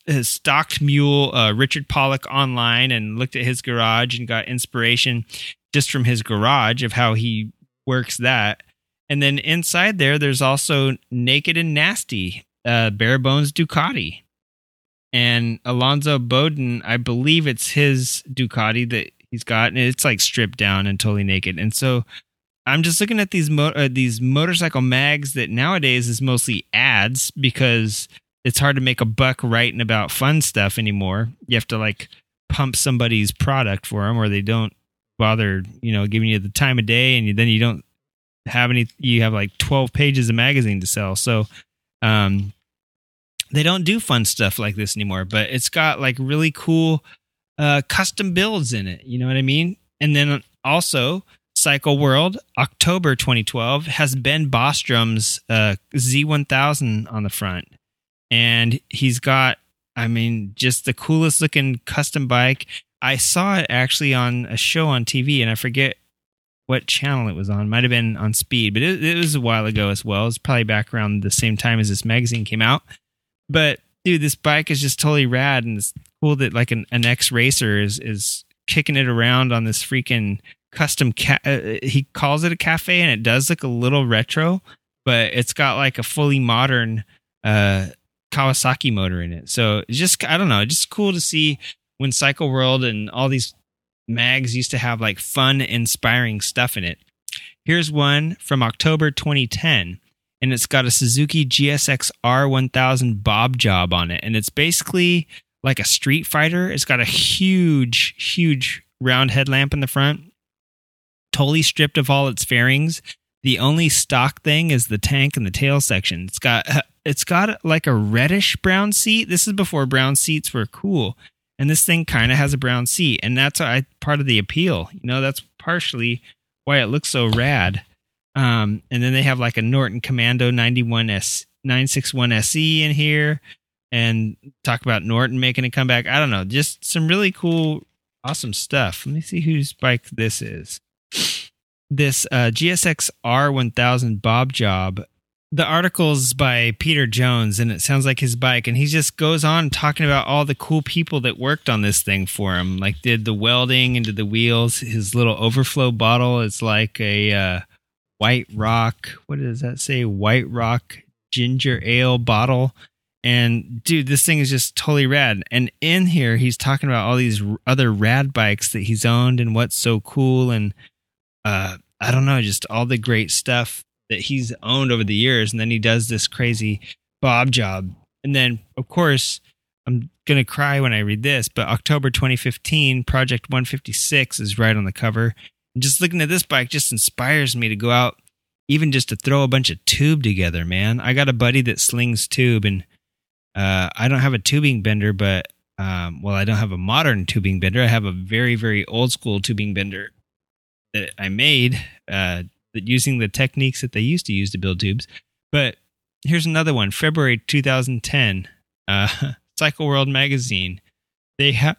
has stocked mule uh, Richard Pollock online and looked at his garage and got inspiration just from his garage of how he works that. And then inside there, there's also Naked and Nasty, uh, Bare Bones Ducati. And Alonzo Bodden, I believe it's his Ducati that he's got, and it's like stripped down and totally naked. And so I'm just looking at these mo- uh, these motorcycle mags that nowadays is mostly ads because it's hard to make a buck writing about fun stuff anymore. You have to like pump somebody's product for them, or they don't bother, you know, giving you the time of day, and then you don't have any. You have like twelve pages of magazine to sell, so um, they don't do fun stuff like this anymore. But it's got like really cool uh, custom builds in it. You know what I mean? And then also. Cycle World, October 2012, has Ben Bostrom's uh, Z1000 on the front and he's got I mean just the coolest looking custom bike. I saw it actually on a show on TV, and I forget what channel it was on. Might have been on Speed, but it, it was a while ago as well. It's probably back around the same time as this magazine came out. But dude, this bike is just totally rad, and it's cool that like an, an ex racer is is kicking it around on this freaking custom. Ca- uh, he calls it a cafe, and it does look a little retro, but it's got like a fully modern uh Kawasaki motor in it. So just I don't know, just cool to see when Cycle World and all these mags used to have like fun, inspiring stuff in it. Here's one from October 2010, and it's got a Suzuki GSX R1000 Bob job on it, and it's basically like a Street Fighter. It's got a huge, huge round headlamp in the front, totally stripped of all its fairings. The only stock thing is the tank and the tail section. It's got it's got like a reddish brown seat. This is before brown seats were cool. And this thing kind of has a brown seat. And that's I, part of the appeal. You know, that's partially why it looks so rad. Um, and then they have like a Norton Commando 91S 961 SE in here and talk about Norton making a comeback. I don't know, just some really cool, awesome stuff. Let me see whose bike this is. This uh, GSX R1000 Bob Job the article's by Peter Jones, and it sounds like his bike. And he just goes on talking about all the cool people that worked on this thing for him, like did the welding into the wheels. His little overflow bottle is like a uh, White Rock. What does that say? White Rock ginger ale bottle. And dude, this thing is just totally rad. And in here, he's talking about all these other rad bikes that he's owned and what's so cool. And uh, I don't know, just all the great stuff that he's owned over the years, and then he does this crazy Bob job, and then of course I'm gonna cry when I read this, but October 2015, Project 156 is right on the cover. And just looking at this bike just inspires me to go out, even just to throw a bunch of tube together, man. I got a buddy that slings tube, and uh, I don't have a tubing bender, but um, well, I don't have a modern tubing bender. I have a very, very old school tubing bender that I made uh, that using the techniques that they used to use to build tubes. But here's another one February 2010, uh, Cycle World magazine. They have,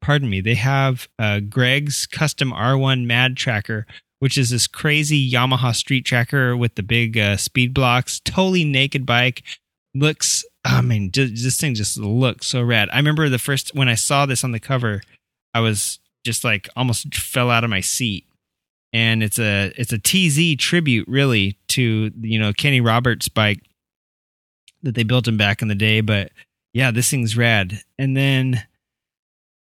pardon me, they have uh, Greg's custom R1 Mad Tracker, which is this crazy Yamaha street tracker with the big uh, speed blocks, totally naked bike. Looks, I mean, this thing just looks so rad. I remember the first, when I saw this on the cover, I was just like almost fell out of my seat and it's a it's a TZ tribute really to you know Kenny Roberts bike that they built him back in the day. But yeah, this thing's rad. And then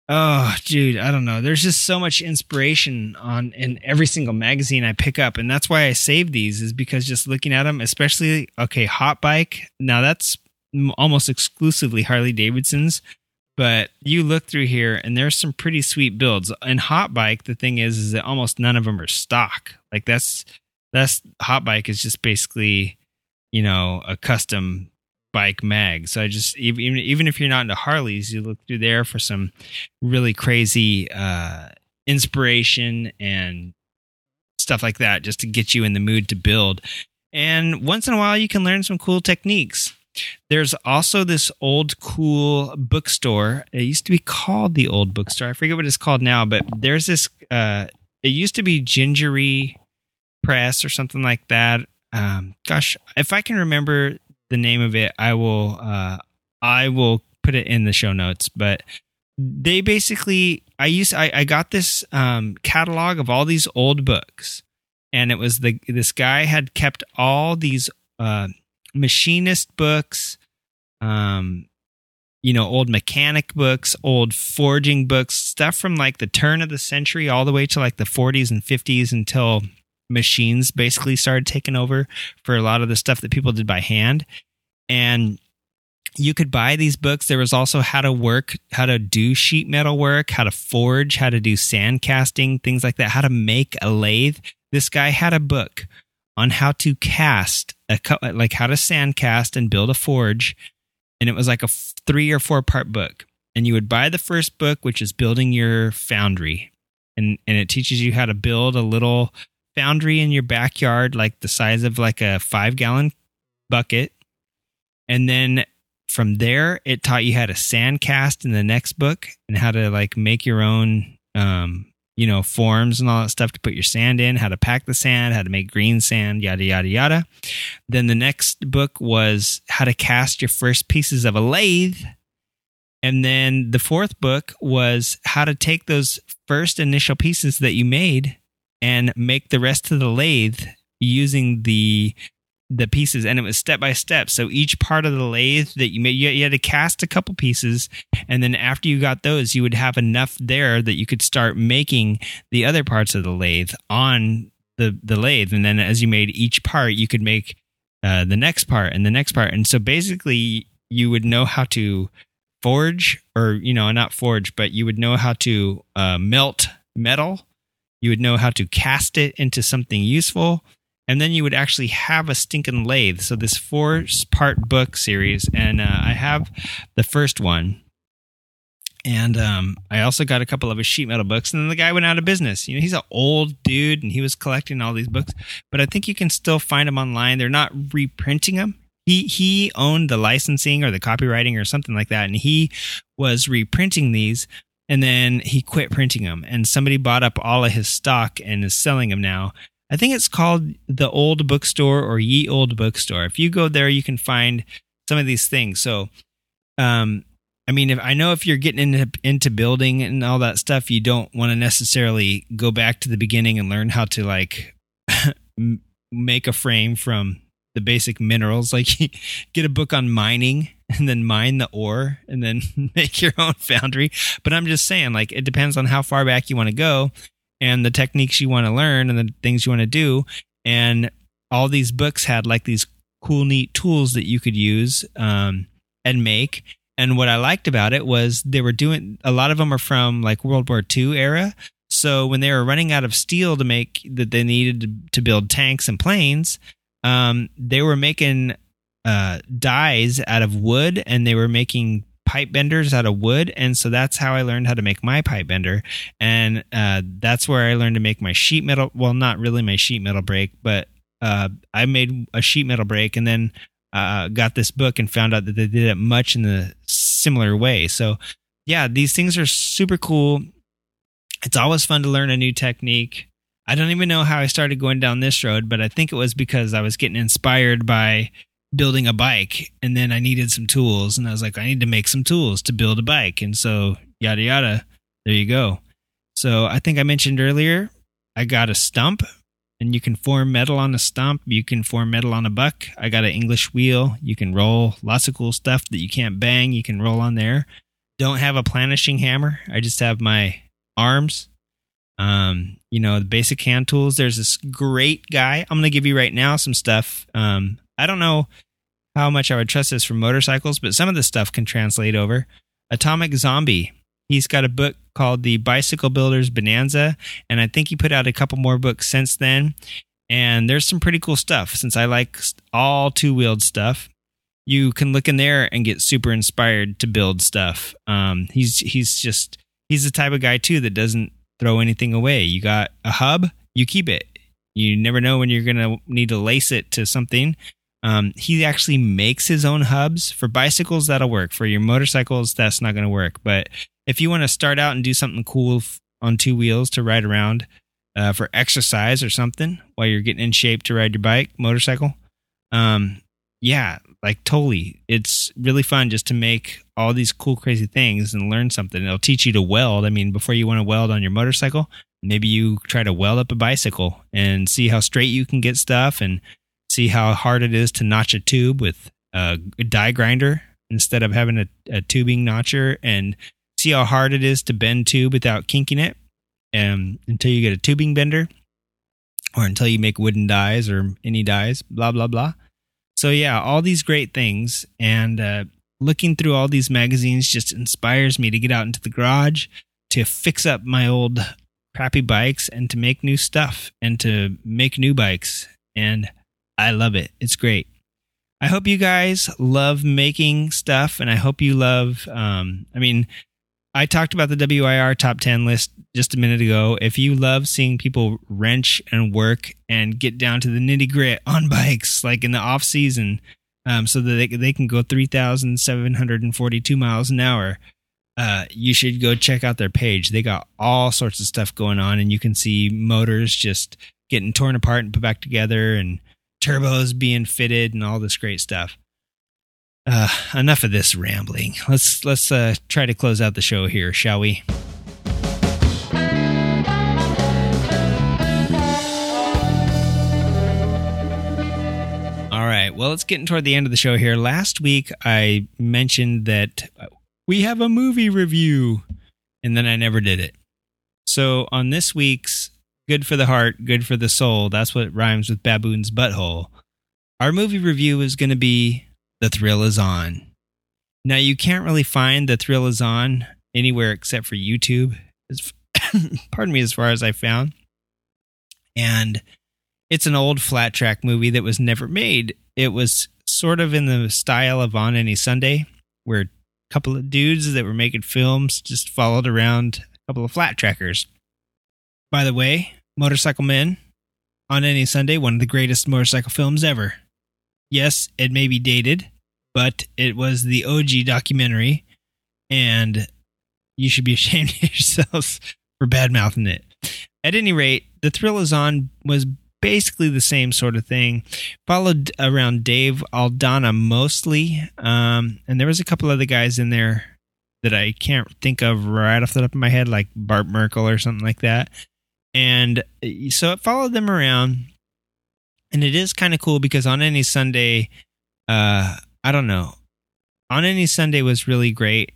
Oh, dude, I don't know. There's just so much inspiration on in every single magazine I pick up, and that's why I save these. Is because just looking at them, especially okay, hot bike. Now that's almost exclusively Harley Davidsons, but you look through here, and there's some pretty sweet builds. And hot bike, the thing is, is that almost none of them are stock. Like that's that's hot bike is just basically, you know, a custom bike mag. So I just even even if you're not into Harleys, you look through there for some really crazy uh, inspiration and stuff like that, just to get you in the mood to build. And once in a while, you can learn some cool techniques. There's also this old cool bookstore. It used to be called the Old Bookstore. I forget what it's called now, but there's this. Uh, it used to be Gingery Press or something like that. Um, gosh, if I can remember the name of it, I will uh, I will put it in the show notes. But they basically I used I, I got this um, catalog of all these old books, and it was the this guy had kept all these uh, machinist books, um, you know, old mechanic books, old forging books, stuff from like the turn of the century all the way to like the 40s and 50s until machines basically started taking over for a lot of the stuff that people did by hand. And you could buy these books. There was also how to work, how to do sheet metal work, how to forge, how to do sand casting, things like that, how to make a lathe. This guy had a book on how to cast a like how to sand cast and build a forge. And it was like a three or four part book. And you would buy the first book which is building your foundry. And and it teaches you how to build a little foundry in your backyard, like the size of like a five gallon bucket. And then from there, it taught you how to sand cast in the next book and how to like make your own, um, you know, forms and all that stuff to put your sand in, how to pack the sand, how to make green sand, yada, yada, yada. Then the next book was how to cast your first pieces of a lathe. And then the fourth book was how to take those first initial pieces that you made and make the rest of the lathe using the the pieces and it was step by step. So each part of the lathe that you made you had to cast a couple pieces and then after you got those you would have enough there that you could start making the other parts of the lathe on the the lathe. And then as you made each part you could make uh, the next part and the next part. And so basically you would know how to forge or you know not forge but you would know how to uh, melt metal. You would know how to cast it into something useful, and then you would actually have a stinking lathe. So this four part book series, and uh, I have the first one, and um, I also got a couple of his sheet metal books. And then the guy went out of business. You know, he's an old dude, and he was collecting all these books. But I think you can still find them online. They're not reprinting them. He he owned the licensing or the copywriting or something like that, and he was reprinting these and then he quit printing them and somebody bought up all of his stock and is selling them now i think it's called the old bookstore or ye old bookstore. If you go there you can find some of these things. So um i mean if i know if you're getting into into building and all that stuff you don't want to necessarily go back to the beginning and learn how to like make a frame from the basic minerals. Like get a book on mining and then mine the ore and then make your own foundry. But I'm just saying, like, it depends on how far back you want to go and the techniques you want to learn and the things you want to do. And all these books had like these cool, neat tools that you could use um, and make. And what I liked about it was they were doing a lot of them are from like World War II era. So when they were running out of steel to make that they needed to, build tanks and planes, um, they were making uh, dies out of wood and they were making pipe benders out of wood and so that's how i learned how to make my pipe bender. And uh, that's where i learned to make my sheet metal well not really my sheet metal brake but uh, i made a sheet metal brake and then uh, got this book and found out that they did it much in the similar way. So yeah these things are super cool. It's always fun to learn a new technique. I don't even know how i started going down this road but i think it was because i was getting inspired by building a bike and then I needed some tools and I was like, I need to make some tools to build a bike. And so yada yada. There you go. So I think I mentioned earlier, I got a stump and you can form metal on a stump. You can form metal on a buck. I got an English wheel. You can roll lots of cool stuff that you can't bang. You can roll on there. don't have a planishing hammer. I just have my arms. Um, you know, the basic hand tools. There's this great guy. I'm going to give you right now some stuff. Um, I don't know how much I would trust this for motorcycles, but some of the stuff can translate over. Atomic Zombie. He's got a book called The Bicycle Builder's Bonanza, and I think he put out a couple more books since then. And there's some pretty cool stuff since I like all two wheeled stuff. You can look in there and get super inspired to build stuff. Um, he's he's just he's the type of guy too that doesn't throw anything away. You got a hub, you keep it. You never know when you're gonna need to lace it to something. Um, he actually makes his own hubs for bicycles. That'll work for your motorcycles. That's not going to work. But if you want to start out and do something cool on two wheels to ride around uh, for exercise or something while you're getting in shape to ride your bike, motorcycle, um, yeah, like totally. It's really fun just to make all these cool, crazy things and learn something. It'll teach you to weld. I mean, before you want to weld on your motorcycle, maybe you try to weld up a bicycle and see how straight you can get stuff and see how hard it is to notch a tube with a die grinder instead of having a, a tubing notcher and see how hard it is to bend tube without kinking it um, until you get a tubing bender or until you make wooden dies or any dies, blah, blah, blah. So, yeah, all these great things. And uh, looking through all these magazines just inspires me to get out into the garage, to fix up my old crappy bikes, and to make new stuff and to make new bikes. And I love it. It's great. I hope you guys love making stuff, and I hope you love. Um, I mean, I talked about the WIR top 10 list just a minute ago. If you love seeing people wrench and work and get down to the nitty grit on bikes, like in the off season, um, so that they, they can go 3,742 miles an hour, uh, you should go check out their page. They got all sorts of stuff going on, and you can see motors just getting torn apart and put back together and turbos being fitted and all this great stuff. Uh, enough of this rambling. Let's let's uh, try to close out the show here, shall we? All right. Well, it's getting toward the end of the show here. Last week I mentioned that we have a movie review, and then I never did it. So on this week's Good for the Heart, Good for the Soul. That's what rhymes with Baboon's Butthole. Our movie review is going to be The Thrill Is On. Now, you can't really find The Thrill Is On anywhere except for YouTube. pardon me, as far as I found. And it's an old flat track movie that was never made. It was sort of in the style of On Any Sunday, where a couple of dudes that were making films just followed around a couple of flat trackers. By the way, Motorcycle Men on any Sunday, one of the greatest motorcycle films ever. Yes, it may be dated, but it was the OG documentary, and you should be ashamed of yourselves for bad mouthing it. At any rate, The Thrill Is On was basically the same sort of thing. Followed around Dave Aldana mostly, um, and there was a couple other guys in there that I can't think of right off the top of my head, like Bart Markel or something like that. And uh, so it followed them around. And it is kind of cool because on any Sunday, uh, I don't know. On any Sunday was really great.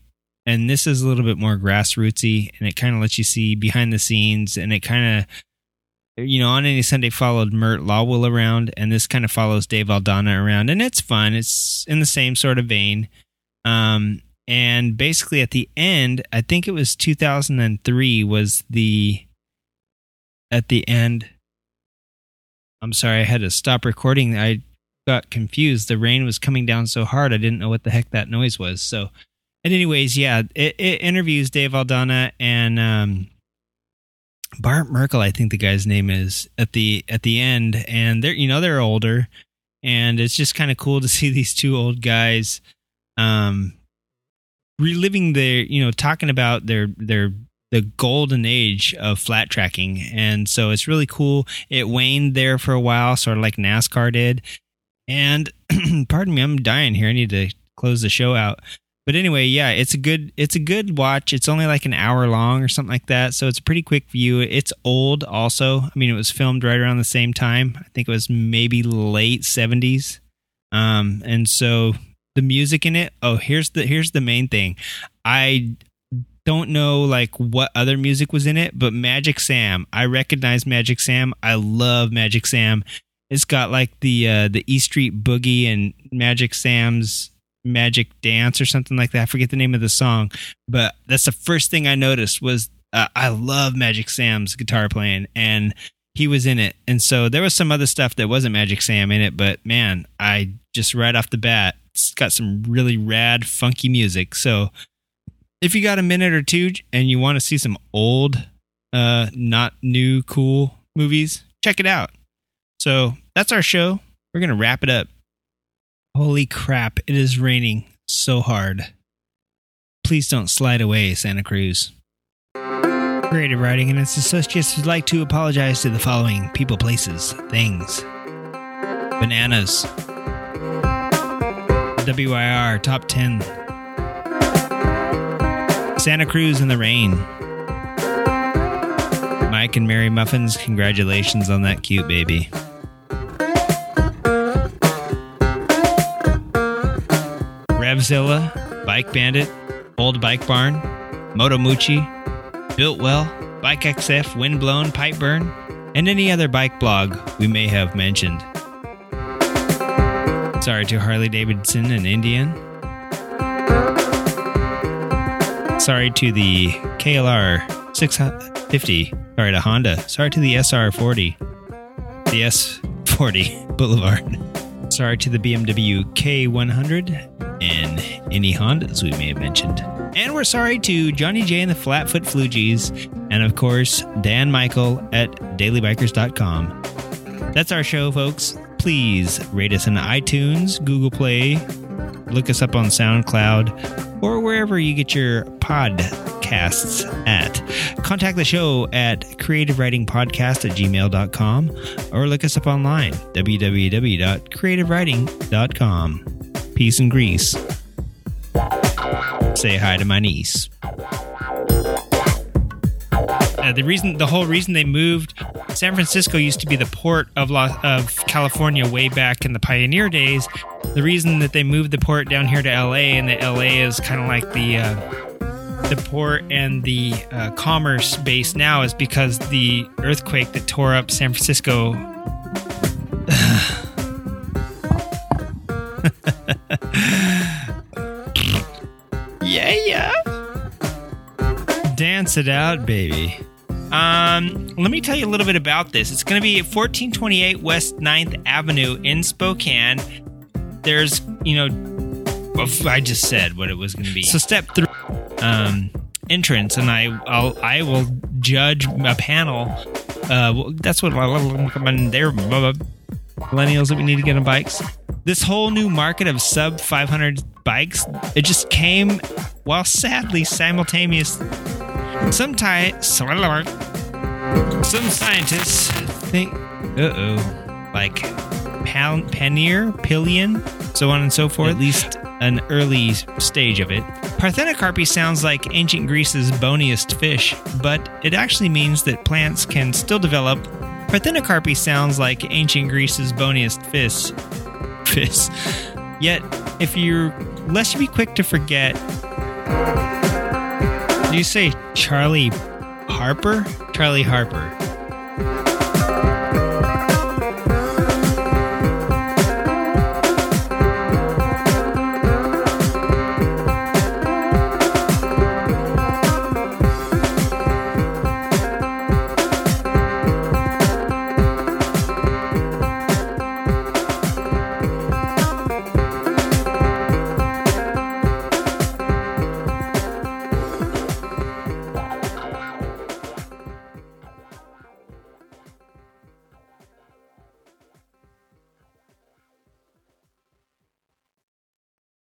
And this is a little bit more grassrootsy and it kind of lets you see behind the scenes and it kind of you know, on any Sunday followed Mert Lawwill around, and this kind of follows Dave Aldana around, and it's fun. It's in the same sort of vein. Um, and basically, at the end, I think it was 2003 was the at the end. I'm sorry, I had to stop recording. I got confused. The rain was coming down so hard, I didn't know what the heck that noise was. So, and anyways, yeah, it, it interviews Dave Aldana and um, Bart Markel. I think the guy's name is at the at the end, and they're you know they're older, and it's just kind of cool to see these two old guys, um, reliving their you know talking about their their the golden age of flat tracking. And so it's really cool. It waned there for a while, sort of like NASCAR did. And pardon me, I'm dying here. I need to close the show out. But anyway, yeah, it's a good it's a good watch. It's only like an hour long or something like that. So it's a pretty quick view. It's old also. I mean, it was filmed right around the same time. I think it was maybe late 70s. Um and so the music in it, oh, here's the here's the main thing. I don't know like what other music was in it, but Magic Sam. I recognize Magic Sam. I love Magic Sam. It's got like the uh, the E Street Boogie and Magic Sam's Magic Dance or something like that. I forget the name of the song, but that's the first thing I noticed was uh, I love Magic Sam's guitar playing and he was in it. And so there was some other stuff that wasn't Magic Sam in it, but man, I just right off the bat it's got some really rad funky music. So if you got a minute or two and you want to see some old uh not new cool movies, check it out. So that's our show. We're going to wrap it up. Holy crap, it is raining so hard. Please don't slide away, Santa Cruz. Creative Riding and its associates would like to apologize to the following people, places, things Bananas, WIR Top 10, Santa Cruz in the Rain. Mike and Mary Muffins, congratulations on that cute baby. Revzilla, Bike Bandit, Old Bike Barn, Motomucci, Built Well, Bike EXIF, Windblown, Pipeburn, and any other bike blog we may have mentioned. Sorry to Harley Davidson and Indian. Sorry to the KLR 650. Sorry to Honda. Sorry to the SR40. The S40 Boulevard. Sorry to the BMW K100 and any Hondas we may have mentioned. And we're sorry to Johnny J and the Flatfoot Floogies, and of course, Dan Michael at dailybikers.com. That's our show, folks. Please rate us on iTunes, Google Play, look us up on SoundCloud, or wherever you get your podcasts at. Contact the show at creativeridingpodcast at gmail.com or look us up online, www.creativeriding.com. Peace and grease. Say hi to my niece. Uh, the reason, the whole reason they moved, San Francisco used to be the port of Los, of California way back in the pioneer days. The reason that they moved the port down here to LA and that LA is kind of like the uh, the port and the uh, commerce base now is because the earthquake that tore up San Francisco. yeah, yeah. Dance it out, baby. Um, let me tell you a little bit about this. It's going to be 1428 West 9th Avenue in Spokane. There's, you know, I just said what it was going to be. So step three, um, entrance, and I, I'll, I will judge a panel. Uh, that's what I they're millennials that we need to get on bikes. This whole new market of sub 500 bikes, it just came while sadly simultaneous. Some some scientists think, uh oh, like pan- Pannier, Pillion, so on and so forth. At least an early stage of it. Parthenocarpy sounds like ancient Greece's boniest fish, but it actually means that plants can still develop. Parthenocarpy sounds like ancient Greece's boniest fish. Fish. Yet, if you're lest you be quick to forget. Do you say Charlie Harper? Charlie Harper.